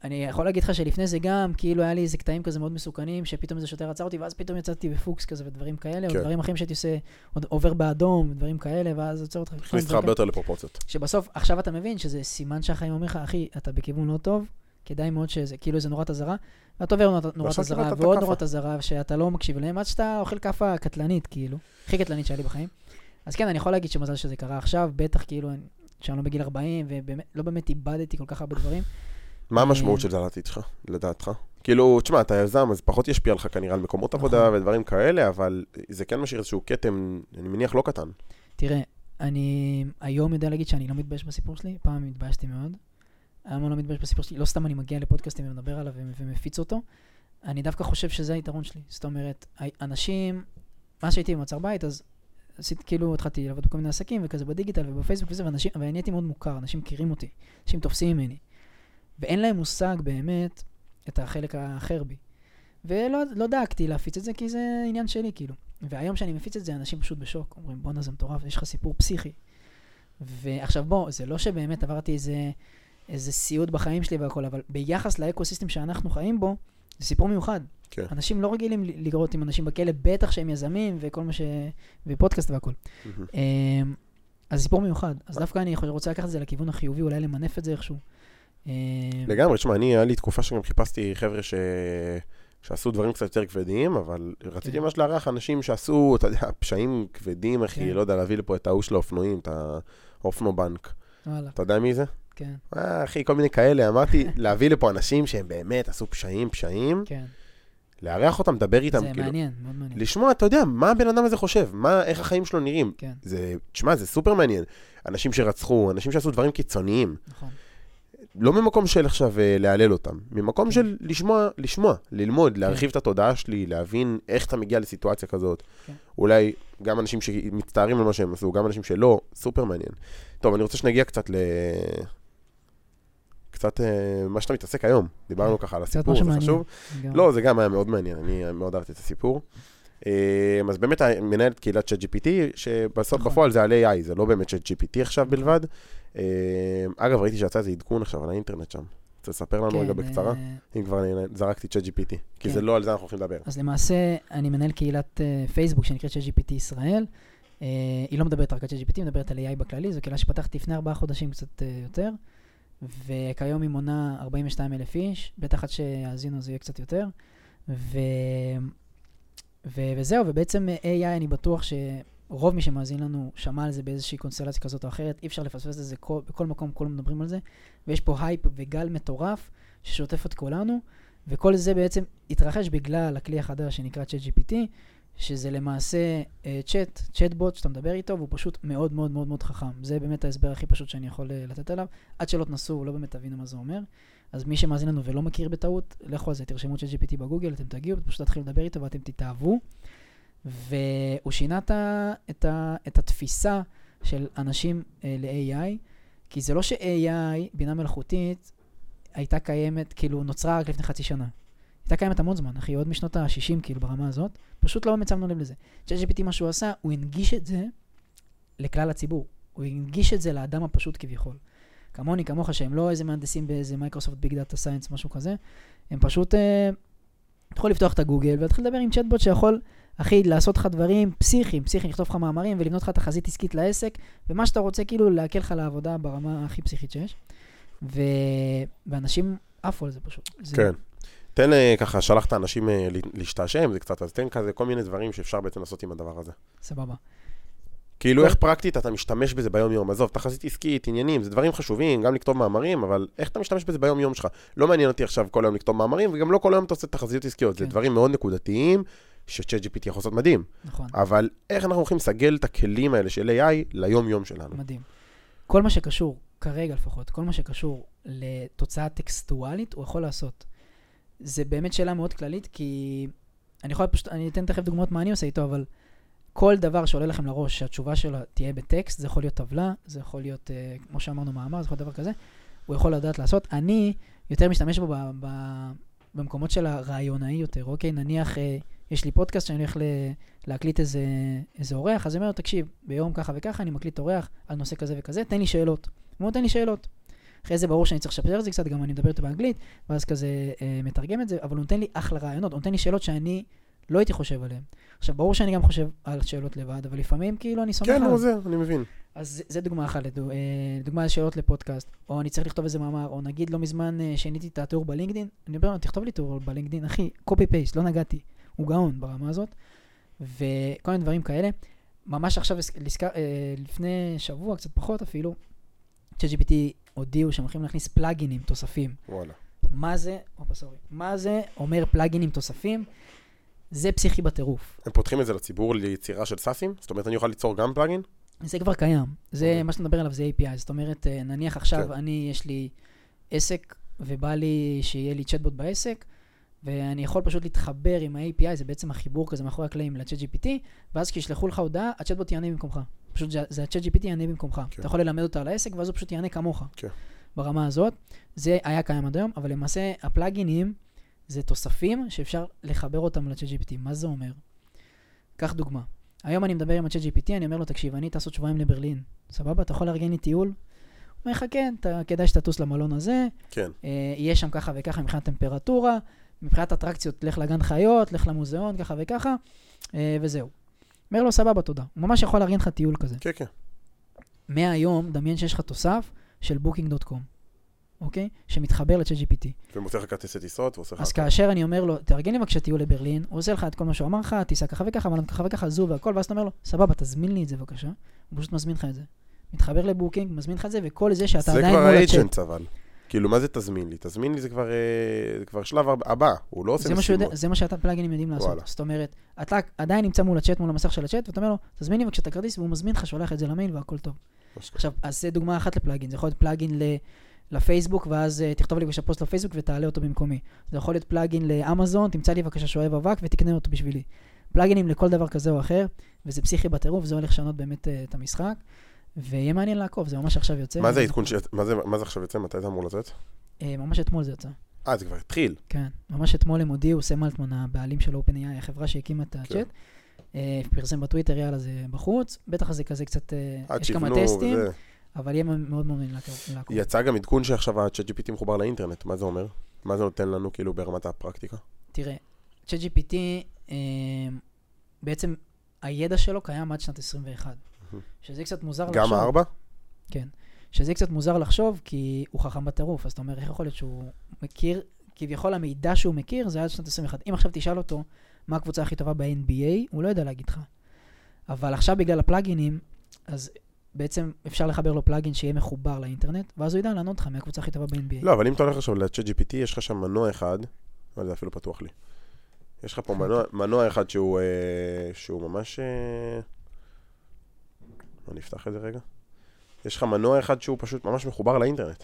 אני יכול להגיד לך שלפני זה גם, כאילו היה לי איזה קטעים כזה מאוד מסוכנים, שפתאום איזה שוטר עצר אותי, ואז פתאום יצאתי בפוקס כזה ודברים כאלה, או כן. דברים אחרים שהייתי עושה, עוד עובר באדום, דברים כאלה, ואז עוצר אותך. הכניס אותך הרבה יותר לפרופורציות. שבסוף, עכשיו אתה מבין שזה סימן שהחיים אומר לך, אחי, אתה בכיוון לא טוב, כדאי מאוד שזה, כאילו איזה נורת אזהרה, ואתה עובר נורת- אזהרה, ועוד. נורת אזהרה, שאתה לא מקשיב להם, עד שאתה אוכל כאפה קטלנית, כאילו, הכי קטלנית שהיה לי בחיים. אז כן, אני יכול להגיד שמזל שזה קרה עכשיו, בטח כאילו, אני- שאני לא בגיל 40, ובאמת, לא באמת איבדתי כל כך הרבה דברים. מה המשמעות אה, של זה על העתיד שלך, לדעתך? כאילו, תשמע, אתה יזם, אז פחות ישפיע לך כנראה על מקומות נכון. עבודה ודברים כאלה, אבל זה כן משאיר איזשהו כתם, אני מניח לא קטן. תראה, אני היום יודע להגיד שאני לא מתבייש בסיפור שלי, פעם התביישתי מאוד. אני לא מתבייש בסיפור שלי, לא סתם אני מגיע לפודקאסטים ומדבר עליו ומפיץ אותו. אני דווקא חושב שזה היתרון שלי. זאת אומרת, אנשים, מה שהייתי במעצר בית, אז עשיתי, כאילו, התחלתי לעבוד בכל מיני עסקים וכזה בדיגיטל ובפייסבוק וזה, ואנשים, ואני הייתי מאוד מוכר, אנשים מכירים אותי, אנשים תופסים ממני. ואין להם מושג באמת את החלק האחר בי. ולא לא דאגתי להפיץ את זה, כי זה עניין שלי, כאילו. והיום שאני מפיץ את זה, אנשים פשוט בשוק, אומרים, בואנה, זה מטורף, יש לך סיפור פסיכי. ועכשיו בוא, זה לא שבאמת עברתי איזה, איזה סיוט בחיים שלי והכל, אבל ביחס לאקו-סיסטם שאנחנו חיים בו, זה סיפור מיוחד. כן. אנשים לא רגילים ל- לראות עם אנשים בכלא, בטח שהם יזמים וכל מה ש... ופודקאסט והכל. אמ, אז סיפור מיוחד. אז דווקא אני רוצה לקחת את זה לכיוון החיובי, אולי למנף את זה איכשהו. אמ, לגמרי, תשמע, אני, היה לי תקופה שגם חיפשתי חבר'ה ש... שעשו דברים קצת יותר כבדים, אבל רציתי כן. ממש לארח אנשים שעשו, אתה יודע, פשעים כבדים, אחי, כן. לא יודע, להביא לפה את ההוא של האופנועים, את האופנובנק. אתה יודע מי זה? כן, אה, אחי, כל מיני כאלה. אמרתי, להביא לפה אנשים שהם באמת עשו פשעים, פשעים, כן. לארח אותם, לדבר איתם, זה כאילו. מעניין, מאוד מעניין. לשמוע, אתה יודע, מה הבן אדם הזה חושב, מה, איך החיים שלו נראים. כן, זה, תשמע, זה סופר מעניין. אנשים שרצחו, אנשים שעשו דברים קיצוניים. נכון. לא ממקום של עכשיו אה, להלל אותם, ממקום כן. של לשמוע, לשמוע, ללמוד, להרחיב את התודעה שלי, להבין איך אתה מגיע לסיטואציה כזאת. כן. אולי גם אנשים שמצטערים על מה שהם עשו, גם אנשים שלא, סופר מעניין. טוב, אני רוצה שנגיע קצת ל... קצת אה, מה שאתה מתעסק היום. דיברנו ככה על הסיפור, זה. חשוב. גם- לא, זה גם היה מאוד מעניין, אני מאוד אהבתי את הסיפור. אה, אז באמת מנהלת קהילת ChatGPT, שבסוף נכון. בפועל זה על AI, זה לא באמת ChatGPT עכשיו בלבד. אה, אגב, ראיתי שיצא איזה עדכון עכשיו על האינטרנט שם. רוצה לספר לנו כן, רגע בקצרה? אה, אם כבר אני זרקתי ChatGPT, כי כן. זה לא על זה אנחנו הולכים לדבר. אז למעשה, אני מנהל קהילת אה, פייסבוק שנקראת ChatGPT ישראל. אה, היא לא מדברת רק על ChatGPT, היא מדברת על AI בכללי, זו קהילה שפתחתי לפני ארבעה חודשים, קצת אה, יותר. וכיום היא מונה 42 אלף איש, בטח עד שיאזינו זה יהיה קצת יותר. ו... ו... וזהו, ובעצם AI, אני בטוח שרוב מי שמאזין לנו שמע על זה באיזושהי קונסטלציה כזאת או אחרת, אי אפשר לפספס את זה, כל, בכל מקום כולם מדברים על זה, ויש פה הייפ וגל מטורף ששוטף את כולנו, וכל זה בעצם התרחש בגלל הכלי החדש שנקרא ChatGPT, שזה למעשה אה, צ'אט, צ'אטבוט שאתה מדבר איתו, והוא פשוט מאוד מאוד מאוד מאוד חכם. זה באמת ההסבר הכי פשוט שאני יכול אה, לתת עליו. עד שלא תנסו, לא באמת תבינו מה זה אומר. אז מי שמאזין לנו ולא מכיר בטעות, לכו על זה, תרשמו ChatGPT בגוגל, אתם תגיעו, פשוט תתחילו לדבר איתו ואתם תתאהבו. והוא שינה את, ה, את, ה, את התפיסה של אנשים אה, ל-AI, כי זה לא ש-AI, בינה מלאכותית, הייתה קיימת, כאילו נוצרה רק לפני חצי שנה. הייתה קיימת המון זמן, אחי, עוד משנות ה-60, כאילו, ברמה הזאת. פשוט לא באמת שמנו לב לזה. ChatGPT, מה שהוא עשה, הוא הנגיש את זה לכלל הציבור. הוא הנגיש את זה לאדם הפשוט כביכול. כמוני, כמוך, שהם לא איזה מהנדסים באיזה מייקרוסופט big data science, משהו כזה, הם פשוט, אה, יכול לפתוח את הגוגל ולהתחיל לדבר עם צ'טבוט שיכול, אחי, לעשות לך דברים פסיכיים, פסיכיים, לכתוב לך מאמרים ולבנות לך תחזית עסקית לעסק, ומה שאתה רוצה, כאילו, להקל לך לעבודה ברמה הכי פסיכית שיש. ו... ואנשים עפו על זה פשוט. זה... כן. תן אה, ככה, שלחת אנשים אה, לה- להשתעשע עם זה קצת, אז תן כזה כל מיני דברים שאפשר בעצם לעשות עם הדבר הזה. סבבה. כאילו, כל- איך פרקטית אתה משתמש בזה ביום-יום? עזוב, תחזית עסקית, עניינים, זה דברים חשובים, גם לכתוב מאמרים, אבל איך אתה משתמש בזה ביום-יום שלך? לא מעניין אותי עכשיו כל היום לכתוב מאמרים, וגם לא כל היום אתה עושה תחזיות עסקיות. זה כן. דברים מאוד נקודתיים, ש-Chat GPT יכול לעשות מדהים. נכון. אבל איך אנחנו הולכים לסגל את הכלים האלה של AI ליום-יום שלנו? מדהים. כל מה שקשור, כרגע לפחות, כל מה שקשור לתוצאה טקסטואלית, הוא יכול לעשות. זה באמת שאלה מאוד כללית, כי אני יכול פשוט, אני אתן תכף דוגמאות מה אני עושה איתו, אבל כל דבר שעולה לכם לראש, שהתשובה שלו תהיה בטקסט, זה יכול להיות טבלה, זה יכול להיות, אה, כמו שאמרנו, מאמר, זה יכול להיות דבר כזה, הוא יכול לדעת לעשות. אני יותר משתמש בו ב, ב, במקומות של הרעיונאי יותר, אוקיי? נניח, אה, יש לי פודקאסט שאני הולך ל, להקליט איזה, איזה אורח, אז אני אומר תקשיב, ביום ככה וככה אני מקליט אורח על נושא כזה וכזה, תן לי שאלות. הוא נותן לי שאלות. אחרי זה ברור שאני צריך לשפר את זה קצת, גם אני מדבר איתו באנגלית, ואז כזה אה, מתרגם את זה, אבל הוא נותן לי אחלה רעיונות, הוא נותן לי שאלות שאני לא הייתי חושב עליהן. עכשיו, ברור שאני גם חושב על שאלות לבד, אבל לפעמים כאילו אני סומך כן, עליו. נו, זה, אני מבין. אז זה- זה דוגמה אחת, לדו- אה, דוגמה שאלות לפודקאסט, או אני צריך לכתוב איזה מאמר, או נגיד לא מזמן אה, שיניתי את התיאור בלינקדין, אני אומר לו, תכתוב לי תיאור בלינקדין, אחי, קופי פייסט, לא נגעתי, הוא גאון ברמה הזאת, וכל מיני דברים כאלה. ממש עכשיו, לזכר, אה, לפני שבוע, קצת פחות אפילו, ChatGPT הודיעו שהם הולכים להכניס פלאגינים תוספים. וואלה. מה זה, אופה סורי, מה זה אומר פלאגינים תוספים? זה פסיכי בטירוף. הם פותחים את זה לציבור ליצירה של סאסים? זאת אומרת, אני אוכל ליצור גם פלאגין? זה כבר קיים. זה, אוקיי. מה שאתה מדבר עליו זה API. זאת אומרת, אה, נניח עכשיו כן. אני, יש לי עסק, ובא לי שיהיה לי צ'טבוט בעסק, ואני יכול פשוט להתחבר עם ה-API, זה בעצם החיבור כזה מאחורי הקלעים ל-chat GPT, ואז כשישלחו לך הודעה, הצ'טבוט יענה במקומך. פשוט זה- ה-chat GPT יענה במקומך. כן. אתה יכול ללמד אותו על העסק, ואז הוא פשוט יענה כמוך. כן. ברמה הזאת. זה היה קיים עד היום, אבל למעשה הפלאגינים זה תוספים שאפשר לחבר אותם ל-chat GPT. מה זה אומר? קח דוגמה. היום אני מדבר עם ה-chat GPT, אני אומר לו, תקשיב, אני טס עוד שבועיים לברלין. סבבה? אתה יכול לארגן לי טיול? הוא אומר לך, כן, אתה, כדאי שתטוס למלון הזה, כן. אה, יהיה שם ככה וככה מבחינת טמפרטורה, מבחינת אטרקציות, לך לגן חיות, לך למוזיאון, ככה וככה, אה, וזהו. אומר לו, סבבה, תודה. הוא ממש יכול לארגן לך טיול כזה. כן, כן. מהיום, דמיין שיש לך תוסף של booking.com, אוקיי? שמתחבר ל-chat GPT. ומוצא לך כרטיסי טיסות, ועושה לך... אז. כאשר אני אומר לו, תארגן לי בבקשה טיול לברלין, הוא עושה לך את כל מה שהוא אמר לך, טיסה ככה וככה, מלון ככה וככה, זו והכל, ואז אתה אומר לו, סבבה, תזמין לי את זה בבקשה. הוא פשוט מזמין לך את זה. מתחבר לבוקינג, מזמין לך את זה, וכל זה שאתה זה עדיין כבר מול הצ'אט. ה agent אבל. כאילו, מה זה תזמין לי? תזמין לי זה כבר, אה, זה כבר שלב הבא, הוא לא עושה משימות. זה מה שאתה plugins יודעים לעשות. וואלה. זאת אומרת, אתה עדיין נמצא מול הצ'אט, מול המסך של הצ'אט, ואתה אומר לו, תזמין לי בבקשה את הכרטיס, והוא מזמין לך, שולח את זה למייל והכל טוב. עכשיו, אז זה דוגמה אחת ל plugin. זה יכול להיות plugin ל... לפייסבוק, ואז uh, תכתוב לי בבקשה פוסט לפייסבוק ותעלה אותו במקומי. זה יכול להיות plugin לאמזון, תמצא לי בבקשה שואב אבק ותקנה אותו בשבילי. plugins לכל דבר כזה או אחר, וזה פסיכי בטירוף, זה הולך לשנות באמת uh, את המשחק, ויהיה מעניין לעקוב, זה ממש עכשיו יוצא. מה זה העדכון ש... מה זה מה זה עכשיו יוצא? מתי זה אמור לצאת? Uh, ממש אתמול זה יצא. אה, זה כבר התחיל. כן, ממש אתמול הם הודיעו, סם אלטמן, הבעלים של OpenAI, החברה שהקימה את הצ'אט, אה, פרסם בטוויטר, יאללה, זה בחוץ, בטח זה כזה קצת, אה, יש כמה טסטים, וזה. אבל יהיה מאוד מעניין לעקוב. יצא גם עדכון שעכשיו ה-chat GPT מחובר לאינטרנט, מה זה אומר? מה זה נותן לנו כאילו ברמת הפרקטיקה? תראה, ChatGPT, אה, בעצם הידע שלו קיים עד שנת 21, שזה קצת מוזר לחשוב. גם הארבע? כן. שזה קצת מוזר לחשוב, כי הוא חכם בטירוף, אז אתה אומר, איך יכול להיות שהוא מכיר, כביכול המידע שהוא מכיר זה עד שנת 21. אם עכשיו תשאל אותו מה הקבוצה הכי טובה ב-NBA, הוא לא יודע להגיד לך. אבל עכשיו בגלל הפלאגינים, אז בעצם אפשר לחבר לו פלאגין שיהיה מחובר לאינטרנט, ואז הוא ידע לענות לך מי הקבוצה הכי טובה ב-NBA. לא, אבל אם אתה הולך עכשיו ל-chat GPT, יש לך שם מנוע אחד, לא יודע, אפילו פתוח לי. יש לך פה מנוע, מנוע אחד שהוא, אה, שהוא ממש... אני אפתח את זה רגע. יש לך מנוע אחד שהוא פשוט ממש מחובר לאינטרנט.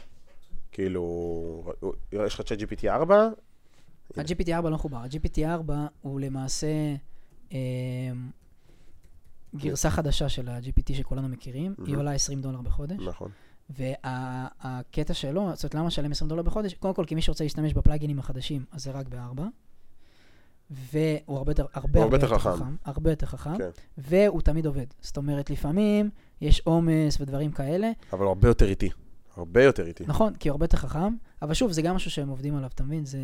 כאילו, יש לך chat GPT 4, ה-GPT 4 לא מחובר, ה-GPT 4 הוא למעשה אה, גרסה חדשה של ה-GPT שכולנו מכירים, היא מהמם. עולה 20 דולר בחודש, נכון. והקטע שלו, זאת אומרת, למה לשלם 20 דולר בחודש? קודם כל, כי מי שרוצה להשתמש בפלאגינים החדשים, אז זה רק ב-4, והוא הרבה יותר, הרבה, הרבה יותר חכם. הרבה יותר חכם, כן. והוא תמיד עובד. זאת אומרת, לפעמים יש עומס ודברים כאלה, אבל הוא הרבה יותר איטי. הרבה יותר איטי. נכון, כי הוא הרבה יותר חכם, אבל שוב, זה גם משהו שהם עובדים עליו, אתה מבין? זה...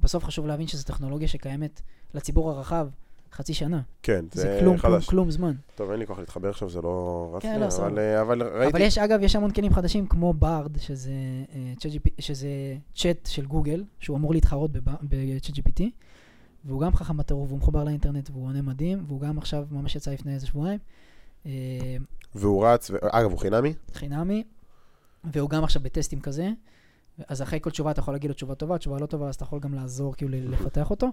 בסוף חשוב להבין שזו טכנולוגיה שקיימת לציבור הרחב חצי שנה. כן, זה, זה כלום, כלום, חדש. כלום זמן. טוב, אין לי כוח להתחבר עכשיו, זה לא רץ כן, לי, לא, אבל. אה, אבל ראיתי... אבל יש, אגב, יש המון כלים חדשים כמו בארד, שזה, אה, צ'אט של גוגל, שהוא אמור להתחרות ב-chat GPT, והוא גם חכם בטירוף, והוא מחובר לאינטרנט, והוא עונה מדהים, והוא גם עכשיו ממש יצא לפני איזה שבועיים, אה, והוא רץ, ו... אגב, הוא חינמי? חינמי, והוא גם עכשיו בטסטים כזה. אז אחרי כל תשובה אתה יכול להגיד לו תשובה טובה, תשובה לא טובה, אז אתה יכול גם לעזור כאילו לפתח אותו.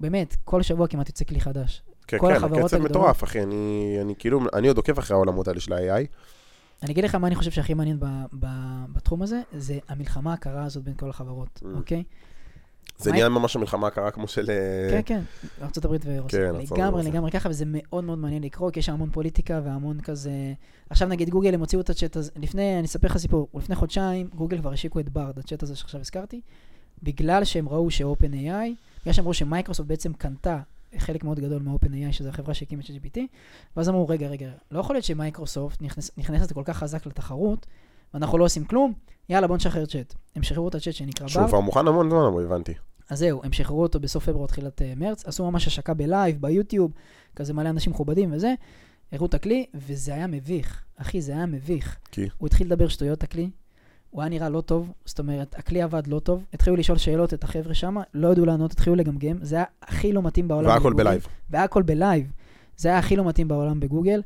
ובאמת, כל שבוע כמעט יוצא כלי חדש. כן, כל כן, הקצב הגדולות- מטורף, אחי, אני, אני כאילו, אני עוד עוקב אחרי העולמות האלה של ה-AI. אני אגיד לך מה אני חושב שהכי מעניין ב, ב, בתחום הזה, זה המלחמה הקרה הזאת בין כל החברות, Mm. אוקיי? זה נהיה ממש המלחמה הקרה כמו של... אה, כן, כן, ארה"ב ורוסיה. כן, לגמרי. לגמרי ככה, וזה מאוד מאוד מעניין לקרוא, כי יש שם המון פוליטיקה והמון כזה... עכשיו נגיד גוגל, הם הוציאו את הצ'אט הזה, לפני, אני אספר לך סיפור, לפני חודשיים, גוגל כבר השיקו את בארד, הצ'אט הזה שעכשיו הזכרתי, בגלל שהם ראו ש-OpenAI, בגלל שהם ראו שמייקרוסופט בעצם קנתה חלק מאוד גדול מה-OpenAI, שזו החברה שהקימה את GPT, ואז אמרו, רגע, רגע, לא יכול להיות שמייקרוסופט נכנס, נכנסת כל כך חזק לתחרות, ואנחנו לא עושים כלום, יאללה, בוא נשחרר צ'אט. הם שחררו את הצ'אט שנקרא שהוא Bard. כבר מוכן המון זמן, אבל הבנתי. אז זהו, הם שחררו אותו בסוף פברואר, תחילת אה, מרץ, עשו ממש השקה בלייב, ביוטיוב, כזה מלא אנשים מכובדים וזה, הראו את הכלי, וזה היה מביך. אחי, זה היה מביך. כי? הוא התחיל לדבר שטויות, הכלי, הוא היה נראה לא טוב, זאת אומרת, הכלי עבד לא טוב, התחילו לשאול שאלות את החבר'ה שם, לא ידעו לענות, התחילו לגמגם, זה היה הכי לא מתאים בעולם. והכל. בלייב. והכל בלייב. זה היה הכי לא מתאים בעולם בגוגל.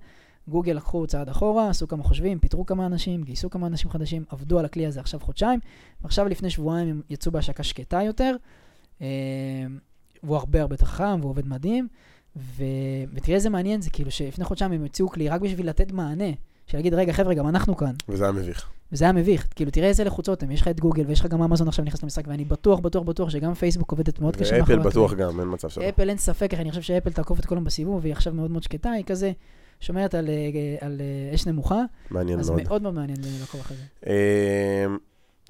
גוגל לקחו צעד אחורה, עשו כמה חושבים, פיטרו כמה אנשים, גייסו כמה אנשים חדשים, עבדו על הכלי הזה עכשיו חודשיים, ועכשיו לפני שבועיים הם יצאו בהשקה שקטה יותר, אה, והוא הרבה הרבה יותר חכם, והוא עובד מדהים, ו... ותראה איזה מעניין זה, כאילו שלפני חודשיים הם הציעו כלי רק בשביל לתת מענה, של להגיד, רגע חבר'ה, גם אנחנו כאן, וזה היה מביך. וזה היה מביך, כאילו תראה איזה לחוצות הם, יש לך את גוגל ויש לך גם אמזון עכשיו נכנס למשחק, ואני בטוח, בטוח, בטוח שגם פייסבוק עובדת מאוד קשה ואפל בטוח. גם, אין מצב שלא. אפל אין ספק, אני חושב שאפל תעקוף את כולם בסיבוב, והיא עכשיו מאוד מאוד שקטה, היא כזה שומרת על, אה, על אה, אש נמוכה, מעניין אז מאוד. מאוד מאוד מעניין לעקוב אחרי זה. אה,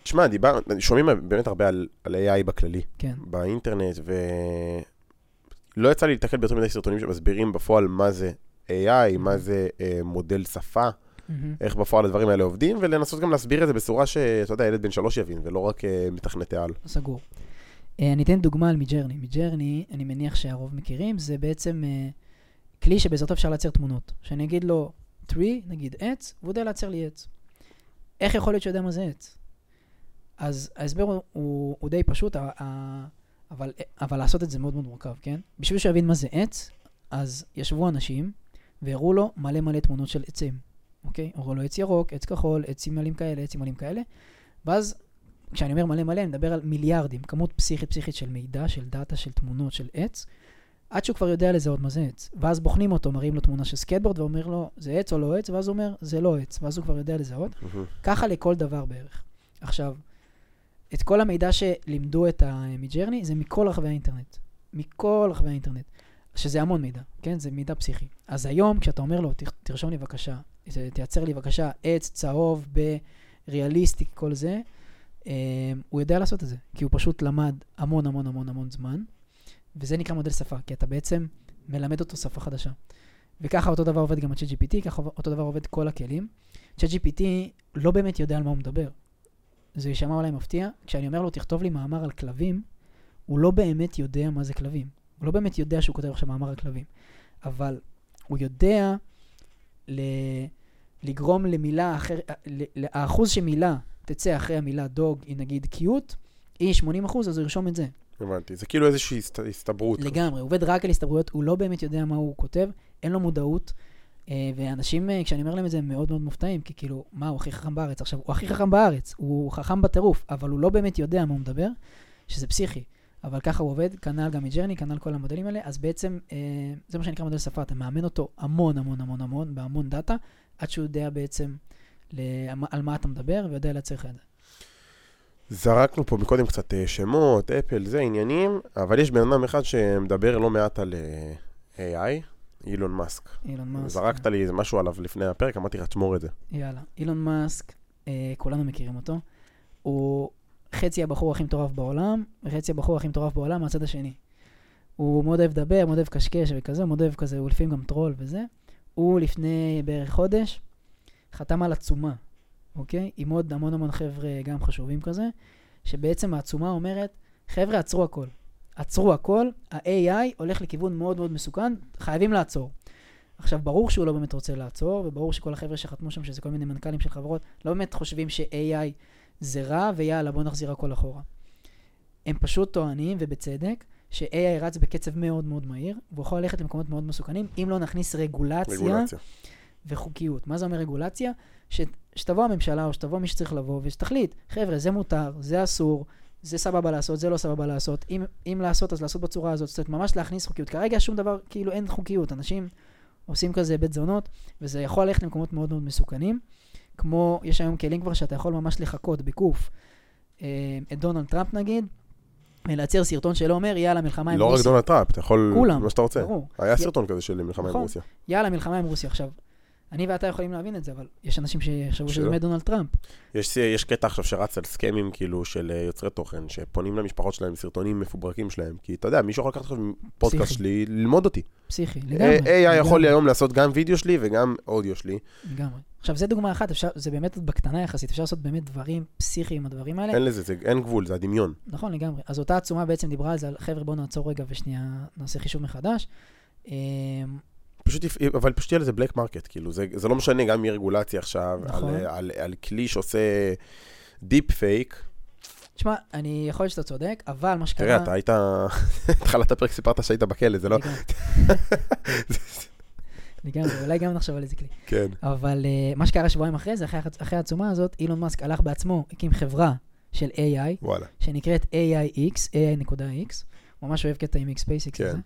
תשמע, דיבר, שומעים באמת הרבה על, על AI בכללי, כן, באינטרנט, ולא יצא לי להתקל ביותר מדי סרטונים שמסבירים בפועל מה זה AI, מה זה אה, מודל שפה, מהמם. איך בפועל הדברים האלה עובדים, ולנסות גם להסביר את זה בצורה שאתה יודע, ילד בן שלוש יבין, ולא רק אה, מתכנתי על. סגור. אה, אני אתן דוגמה על מידג'רני. מידג'רני, אני מניח שהרוב מכירים, זה בעצם אה, כלי שבעזרתו אפשר לייצר תמונות. שאני אגיד לו tree, נגיד עץ, והוא יודע לייצר לי עץ. איך יכול להיות שהוא יודע מה זה עץ? אז ההסבר הוא, הוא, הוא די פשוט, אבל, אבל לעשות את זה מאוד מאוד מורכב, כן? בשביל שיבין מה זה עץ, אז ישבו אנשים והראו לו מלא מלא תמונות של עצים, אוקיי? הראו לו עץ ירוק, עץ כחול, עצים מלאים כאלה, עצים מלאים כאלה, ואז כשאני אומר מלא מלא, אני מדבר על מיליארדים, כמות פסיכית פסיכית של מידע, של דאטה, של תמונות, של עץ, עד שהוא כבר יודע לזהות מה זה עץ. ואז בוחנים אותו, מראים לו תמונה של סקייטבורד ואומר לו, זה עץ או לא עץ? ואז הוא אומר, זה לא עץ, ואז הוא כבר יודע לזהות. ככה לכל דבר בערך. עכשיו, את כל המידע שלימדו את המידג'רני זה מכל רחבי האינטרנט. מכל רחבי האינטרנט. שזה המון מידע, כן? זה מידע פסיכי. אז היום, כשאתה אומר לו, "תר- תרשום לי בבקשה, תייצר לי בבקשה עץ צהוב בריאליסטי, כל זה, אה, הוא יודע לעשות את זה. כי הוא פשוט למד המון המון המון המון זמן, וזה נקרא מודל שפה, כי אתה בעצם מלמד אותו שפה חדשה. וככה אותו דבר עובד גם ה-ChatGPT, ככה אותו דבר עובד כל הכלים. ChatGPT לא באמת יודע על מה הוא מדבר. זה יישמע אולי מפתיע, כשאני אומר לו, תכתוב לי מאמר על כלבים, הוא לא באמת יודע מה זה כלבים. הוא לא באמת יודע שהוא כותב עכשיו מאמר על כלבים. אבל הוא יודע ל... לגרום למילה אחר... האחוז שמילה תצא אחרי המילה דוג היא נגיד קיוט, היא 80 אחוז, אז הוא ירשום את זה. הבנתי, זה כאילו איזושהי הסת- הסתברות. לגמרי, הוא עובד רק על הסתברויות, הוא לא באמת יודע מה הוא כותב, אין לו מודעות. אה, ואנשים, אה, כשאני אומר להם את זה, הם מאוד מאוד מופתעים, כי כאילו, מה, הוא הכי חכם בארץ. עכשיו, הוא הכי חכם בארץ, הוא חכם בטירוף, אבל הוא לא באמת יודע מה הוא מדבר, שזה פסיכי. אבל ככה הוא עובד, כנ"ל גם Midjourney, כנ"ל כל המודלים האלה, אז בעצם אה, זה מה שנקרא מודל שפה, אתה מאמן אותו המון המון המון המון, בהמון דאטה, עד שהוא יודע בעצם ל- על מה אתה מדבר, ויודע לייצר לך את זה. זרקנו פה מקודם קצת אה, שמות, אפל, זה עניינים, אבל יש בן אדם אחד שמדבר לא מעט על אה, AI, אילון מאסק. אילון מאסק. זרקת לי איזה משהו עליו לפני הפרק, אמרתי לך, תשמור את זה. יאללה. אילון מאסק, אה, כולנו מכירים אותו. הוא חצי הבחור הכי מטורף בעולם, וחצי הבחור הכי מטורף בעולם מהצד השני. הוא מאוד אוהב לדבר, מאוד אוהב קשקש וכזה, הוא מאוד אוהב כזה, הוא לפעמים גם טרול וזה. הוא לפני בערך חודש חתם על עצומה, אוקיי? עם עוד המון המון חבר'ה גם חשובים כזה, שבעצם העצומה אומרת, חבר'ה, עצרו הכל. עצרו הכל, ה-AI הולך לכיוון מאוד מאוד מסוכן, חייבים לעצור. עכשיו, ברור שהוא לא באמת רוצה לעצור, וברור שכל החבר'ה שחתמו שם, שזה כל מיני מנכ"לים של חברות, לא באמת חושבים ש-AI זה רע, ויאללה, בוא נחזיר הכל אחורה. הם פשוט טוענים, ובצדק, ש-AI רץ בקצב מאוד מאוד מהיר, והוא יכול ללכת למקומות מאוד מסוכנים, אם לא נכניס רגולציה, רגולציה. וחוקיות. מה זה אומר רגולציה? ש, שתבוא הממשלה או שתבוא מי שצריך לבוא ושתחליט, חבר'ה, זה מותר, זה אסור, זה סבבה לעשות, זה לא סבבה לעשות. אם, אם לעשות, אז לעשות בצורה הזאת. זאת אומרת, ממש להכניס חוקיות. כרגע שום דבר, כאילו אין חוקיות. אנשים עושים כזה בית זונות, וזה יכול ללכת למקומות מאוד מאוד מסוכנים. כמו, יש היום כלים כבר שאתה יכול ממש לחקות deepfake אה, את דונלד טראמפ נגיד, ולייצר סרטון שלו אומר, יאללה, מלחמה עם לא רק רוסיה. דונלד טראמפ, אתה יכול, כולם, מה שאתה רוצה. ברור. היה י- סרטון כזה של מלחמה עם נכון. רוסיה. יאללה, מלחמה עם רוסיה. עכשיו, אני ואתה יכולים להבין את זה, אבל יש אנשים שיחשבו שזה. באמת דונלד טראמפ. יש, יש קטע עכשיו שרץ על scams כאילו של אה, יוצרי תוכן, שפונים למשפחות שלהם, סרטונים מפוברקים שלהם, כי אתה יודע, מישהו יכול לקחת עכשיו פודקאסט. שלי, ללמוד אותי. פסיכי, אה, לגמרי. AI יכול לגמרי, היום לעשות גם וידאו שלי וגם אודיו שלי. לגמרי. עכשיו, זה דוגמה אחת, אפשר, זה באמת בקטנה יחסית, אפשר לעשות באמת דברים פסיכיים עם הדברים האלה. אין לזה, זה, אין גבול, זה הדמיון. נכון, לגמרי. אז אותה עצומה בעצם דיברה על זה, על חבר'ה, בואו נעצור רגע ושנייה נעשה חישוב מחדש. פשוט, אבל פשוט יהיה לזה black market, כאילו, זה, זה לא משנה גם אם יהיה רגולציה עכשיו, נכון. על, על, על כלי שעושה deepfake. תשמע, אני יכול להיות שאתה צודק, אבל מה שקרה... תראה, אתה היית, התחלת הפרק סיפרת שהיית בכלא, זה לא... לגמרי. אולי גם נחשוב על איזה כלי. כן. אבל uh, מה שקרה שבועיים אחרי זה, אחרי, העצומה הזאת, אילון מאסק הלך בעצמו, הקים חברה של AI, וואלה. שנקראת AIX, AI.X, ממש אוהב קטע עם X SpaceX כן. הזה.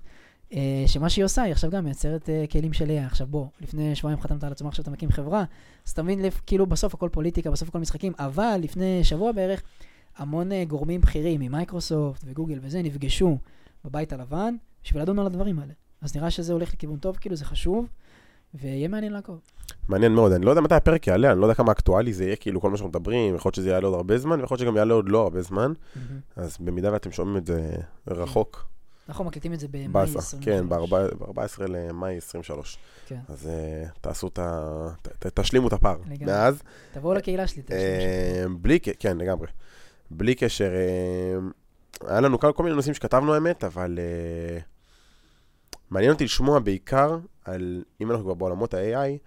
Uh, שמה שהיא עושה, היא עכשיו גם מייצרת uh, כלים של AI. עכשיו בוא, לפני שבועיים חתמת על עצמך, עכשיו אתה מקים חברה, אז אתה מבין, כאילו בסוף הכל פוליטיקה, בסוף הכל משחקים, אבל לפני שבוע בערך, המון uh, גורמים בכירים ממייקרוסופט וגוגל וזה, נפגשו בבית הלבן בשביל לדון על הדברים האלה. אז נראה שזה הולך לכיוון טוב, כאילו זה חשוב, ויהיה מעניין לעקוב. מעניין מאוד, אני לא יודע מתי הפרק יעלה, אני לא יודע כמה אקטואלי זה יהיה, כאילו כל מה שאנחנו מדברים, יכול להיות שזה יעלה עוד הרבה זמן, ויכול להיות שגם יעלה עוד לא הרבה זמן, אז במידה ואתם שומעים את זה רחוק, אנחנו מקליטים את זה במאי באסה, 23. כן, ב-14 למאי 23. כן. אז אה, תעשו את ה... תשלימו את הפער. לגמרי. מאז, תבואו לקהילה שלי. תשמעו אה, בלי, ק- כן, לגמרי. בלי קשר, אה, היה לנו כל מיני נושאים שכתבנו האמת, אבל אה, מעניין אותי לשמוע בעיקר על, אם אנחנו כבר בעולמות ה-AI,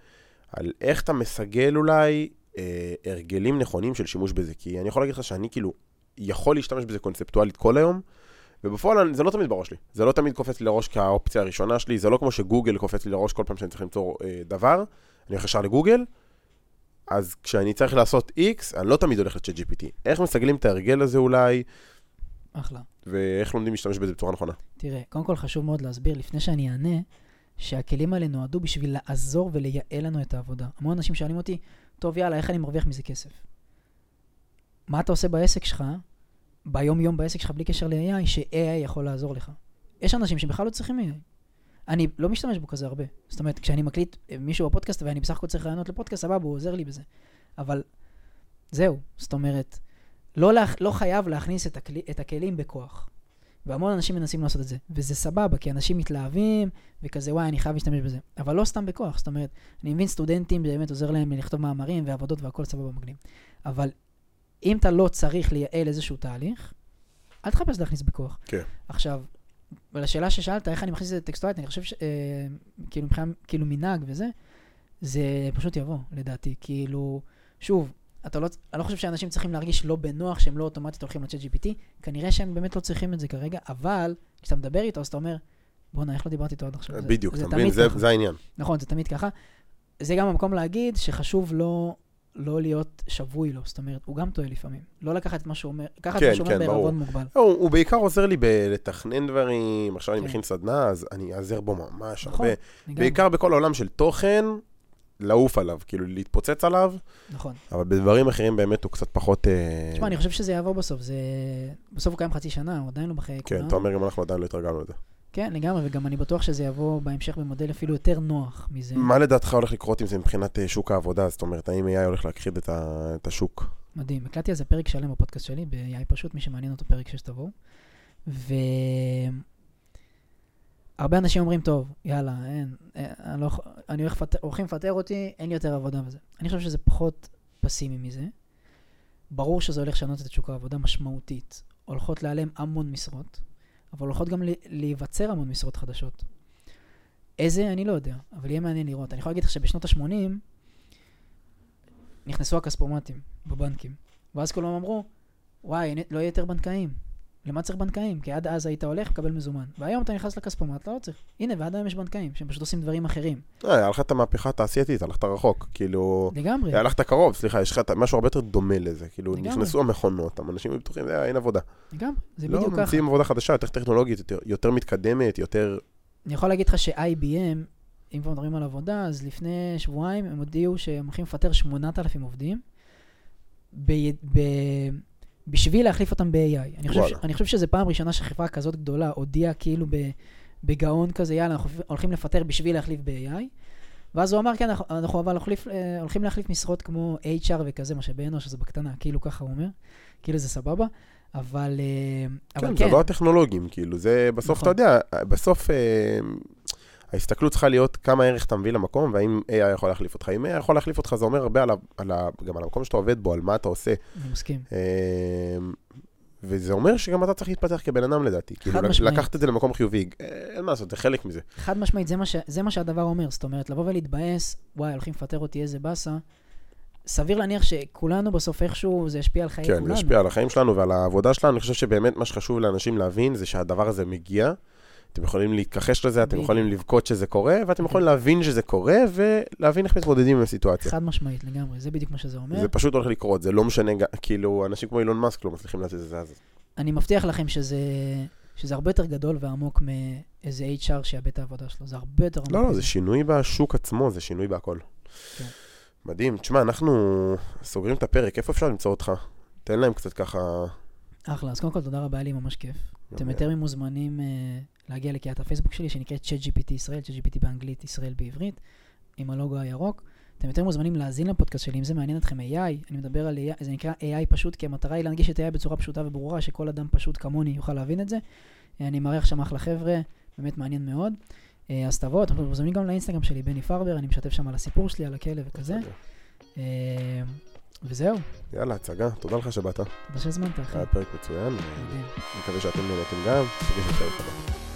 על איך אתה מסגל אולי אה, הרגלים נכונים של שימוש בזה. כי אני יכול להגיד לך שאני כאילו יכול להשתמש בזה קונספטואלית כל היום, ובפועל זה לא תמיד בראש לי. זה לא תמיד קופץ לי לראש כאופציה הראשונה שלי, זה לא כמו שגוגל קופץ לי לראש כל פעם שאני צריך למצוא אה, דבר, אני הולך ישר לגוגל, אז כשאני צריך לעשות X, אני לא תמיד הולך לצ'אט GPT. איך מסגלים את ההרגל הזה אולי, אחלה. ואיך לומדים להשתמש בזה בצורה נכונה. תראה, קודם כל חשוב מאוד להסביר, לפני שאני אענה, שהכלים האלה נועדו בשביל לעזור ולייעל לנו את העבודה. המון אנשים שואלים אותי, טוב, יאללה, איך אני מרוויח מזה כסף? מה אתה עושה בעסק שלך, ביום-יום בעסק שלך, בלי קשר ל-AI, ש-AI יכול לעזור לך? יש אנשים שבכלל לא צריכים AI. אני לא משתמש בו כזה הרבה. זאת אומרת, כשאני מקליט אה, מישהו בפודקאסט ואני בסך הכל צריך רעיונות לפודקאסט, סבבה, הוא עוזר לי בזה. אבל זהו, זאת אומרת, לא, לה, לא חייב להכניס את, הכלי, את הכלים בכוח. והמון אנשים מנסים לעשות את זה, וזה סבבה, כי אנשים מתלהבים, וכזה, וואי, אני חייב להשתמש בזה. אבל לא סתם בכוח, זאת אומרת, אני מבין סטודנטים, באמת עוזר להם לכתוב מאמרים ועבודות והכל סבבה מגניב. אבל אם אתה לא צריך לייעל איזשהו תהליך, אל תחפש להכניס בכוח. כן. עכשיו, ולשאלה ששאלת, איך אני מכניס את זה טקסטואלית, אני חושב ש... אה, כאילו, מבחינה, כאילו מנהג וזה, זה פשוט יבוא, לדעתי. כאילו, שוב, אתה לא, אני לא חושב שאנשים צריכים להרגיש לא בנוח שהם לא אוטומטית הולכים לצ'אט GPT, כנראה שהם באמת לא צריכים את זה כרגע, אבל כשאתה מדבר איתו, אז אתה אומר, בואנה, איך לא דיברתי איתו עד עכשיו? בדיוק, אתה מבין? זה. זה העניין. נכון, זה תמיד ככה. זה גם המקום להגיד שחשוב לא, לא להיות שבוי לו, זאת אומרת, הוא גם טועה לפעמים. לא לקחת את מה שהוא אומר, לקחת את כן, מה שהוא אומר כן. בערבון מוגבל. לא, הוא הוא בעיקר עוזר לי בלתכנן דברים, עכשיו אני כן. מכין סדנה, אז אני אעזר בו ממש נכון, הרבה. בעיקר בכל העולם של תוכן, לעוף עליו, כאילו להתפוצץ עליו, נכון. אבל בדברים אחרים באמת הוא קצת פחות... אה, תשמע, אני חושב שזה יעבור בסוף, זה... בסוף הוא קיים חצי שנה, הוא עדיין לא בחיי כן, כולנו. אתה אומר גם אנחנו עדיין לא התרגלנו לזה. כן, לגמרי, וגם אני בטוח שזה יבוא בהמשך במודל אפילו יותר נוח מזה. מה לדעתך הולך לקרות עם זה מבחינת אה, שוק העבודה? זאת אומרת, האם AI הולך להכחיד את ה- את השוק? מדהים. הקלטתי על זה פרק שלם בפודקאסט שלי, ב-AI פשוט, מי שמעניין אותו פרק 6 תבואו. ו... הרבה אנשים אומרים, טוב, יאללה, אין, אין אני, לא, אני הולך הולכים לפטר אותי, אין לי יותר עבודה וזה. אני חושב שזה פחות פסימי מזה. ברור שזה הולך לשנות את שוק העבודה משמעותית. הולכות להיעלם המון משרות, אבל הולכות גם להיווצר המון משרות חדשות. איזה, אני לא יודע, אבל יהיה מעניין לראות. אני יכול להגיד לך שבשנות ה-80 נכנסו הכספומטים בבנקים, ואז כולם אמרו, וואי, לא יהיה יותר בנקאים. למה צריך בנקאים? כי עד אז היית הולך, מקבל מזומן. והיום אתה נכנס לכספומט, לא צריך. הנה, ועד היום יש בנקאים, שהם פשוט עושים דברים אחרים. אה, היה לך את המהפכה התעשייתית, הלכת רחוק. כאילו... לגמרי. הלכת קרוב, סליחה, יש לך משהו הרבה יותר דומה לזה. כאילו. נכנסו המכונות, אנשים בטוחים, "אה, אין עבודה. לגמרי, זה לא, בדיוק ככה. ממציאים עבודה חדשה, יותר טכנולוגית, יותר מתקדמת, יותר... אני יכול להגיד לך ש-IBM, אם כבר מדברים על עבודה, אז לפני שבועיים הם הודיעו שהם הולכים לפטר 8,000 עובדים ב- ב- בשביל להחליף אותם ב-AI. אני, חושב ש-. אני חושב שזו פעם ראשונה שחברה כזאת גדולה הודיעה כאילו ב- בגאון כזה, יאללה, אנחנו הולכים לפטר בשביל להחליף ב-AI. ואז הוא אמר, כן, אנחנו- אנחנו אבל הולכים, אה, הולכים להחליף משרות כמו HR וכזה, מה שבאנוש, שזה בקטנה, כאילו ככה הוא אומר, כאילו זה סבבה, אבל אה, אבל כן, כן, זה לא הטכנולוגים, כאילו, זה בסוף, נכון. אתה יודע, בסוף אה, ההסתכלות צריכה להיות כמה ערך אתה מביא למקום, והאם AI יכול להחליף אותך. אם AI יכול להחליף אותך, זה אומר הרבה על ה, על ה, גם על המקום שאתה עובד בו, על מה אתה עושה. אני מסכים. אה, וזה אומר שגם אתה צריך להתפתח כבן אדם לדעתי. כאילו, משמעית. לקחת את זה למקום חיובי, אה, אין מה לעשות, זה חלק מזה. חד משמעית, זה מה, ש... זה מה שהדבר אומר. זאת אומרת, לבוא ולהתבאס, וואי, הולכים לפטר אותי, איזה באסה. סביר להניח שכולנו בסוף איכשהו, זה ישפיע על חיי כן, כולנו. זה ישפיע על החיים שלנו ועל העבודה שלנו. אני חושב שבאמת מה שחשוב לאנשים להבין זה שהדבר הזה מגיע. אתם יכולים להתכחש לזה, אתם. יכולים לבכות שזה קורה, ואתם יכולים להבין שזה קורה, ולהבין איך מתמודדים עם הסיטואציה. חד משמעית, לגמרי, זה בדיוק מה שזה אומר. זה פשוט הולך לקרות, זה לא משנה, כאילו, אנשים כמו אילון מאסק לא מצליחים לעשות את זה, אז אני מבטיח לכם שזה, שזה הרבה יותר גדול ועמוק מאיזה HR שיאבד את העבודה שלו. זה הרבה יותר עמוק. לא, לא. זה שינוי בשוק עצמו, זה שינוי בהכל. כן. מדהים. תשמע, אנחנו סוגרים את הפרק, איפה אפשר למצוא אותך? תן להם קצת ככה... אחלה, אז קודם כל תודה רבה, היה לי ממש כיף. אתם יותר ממוזמנים uh, להגיע לקהילת הפייסבוק שלי, שנקראת ChatGPT ישראל, ChatGPT באנגלית, ישראל בעברית, עם הלוגו הירוק. אתם יותר מוזמנים להאזין לפודקאסט שלי, אם זה מעניין אתכם AI, אני מדבר על AI, זה נקרא AI פשוט, כי המטרה היא להנגיש את AI בצורה פשוטה וברורה, שכל אדם פשוט כמוני יוכל להבין את זה. אה, אני מארח שם אחלה חבר'ה, באמת מעניין מאוד. אה, אז תבואו, אתם מוזמנים גם לאינסטגרם שלי, בני פרבר, אני משתף שם על הסיפור שלי, על הכלב וכזה. אה, וזהו, יאללה, הצגה, תודה לך שבאת. תודה שהזמנת, אחי. היה פרק מצוין. מקווה שאתם נהנתם גם. נפגש בפרק הבא.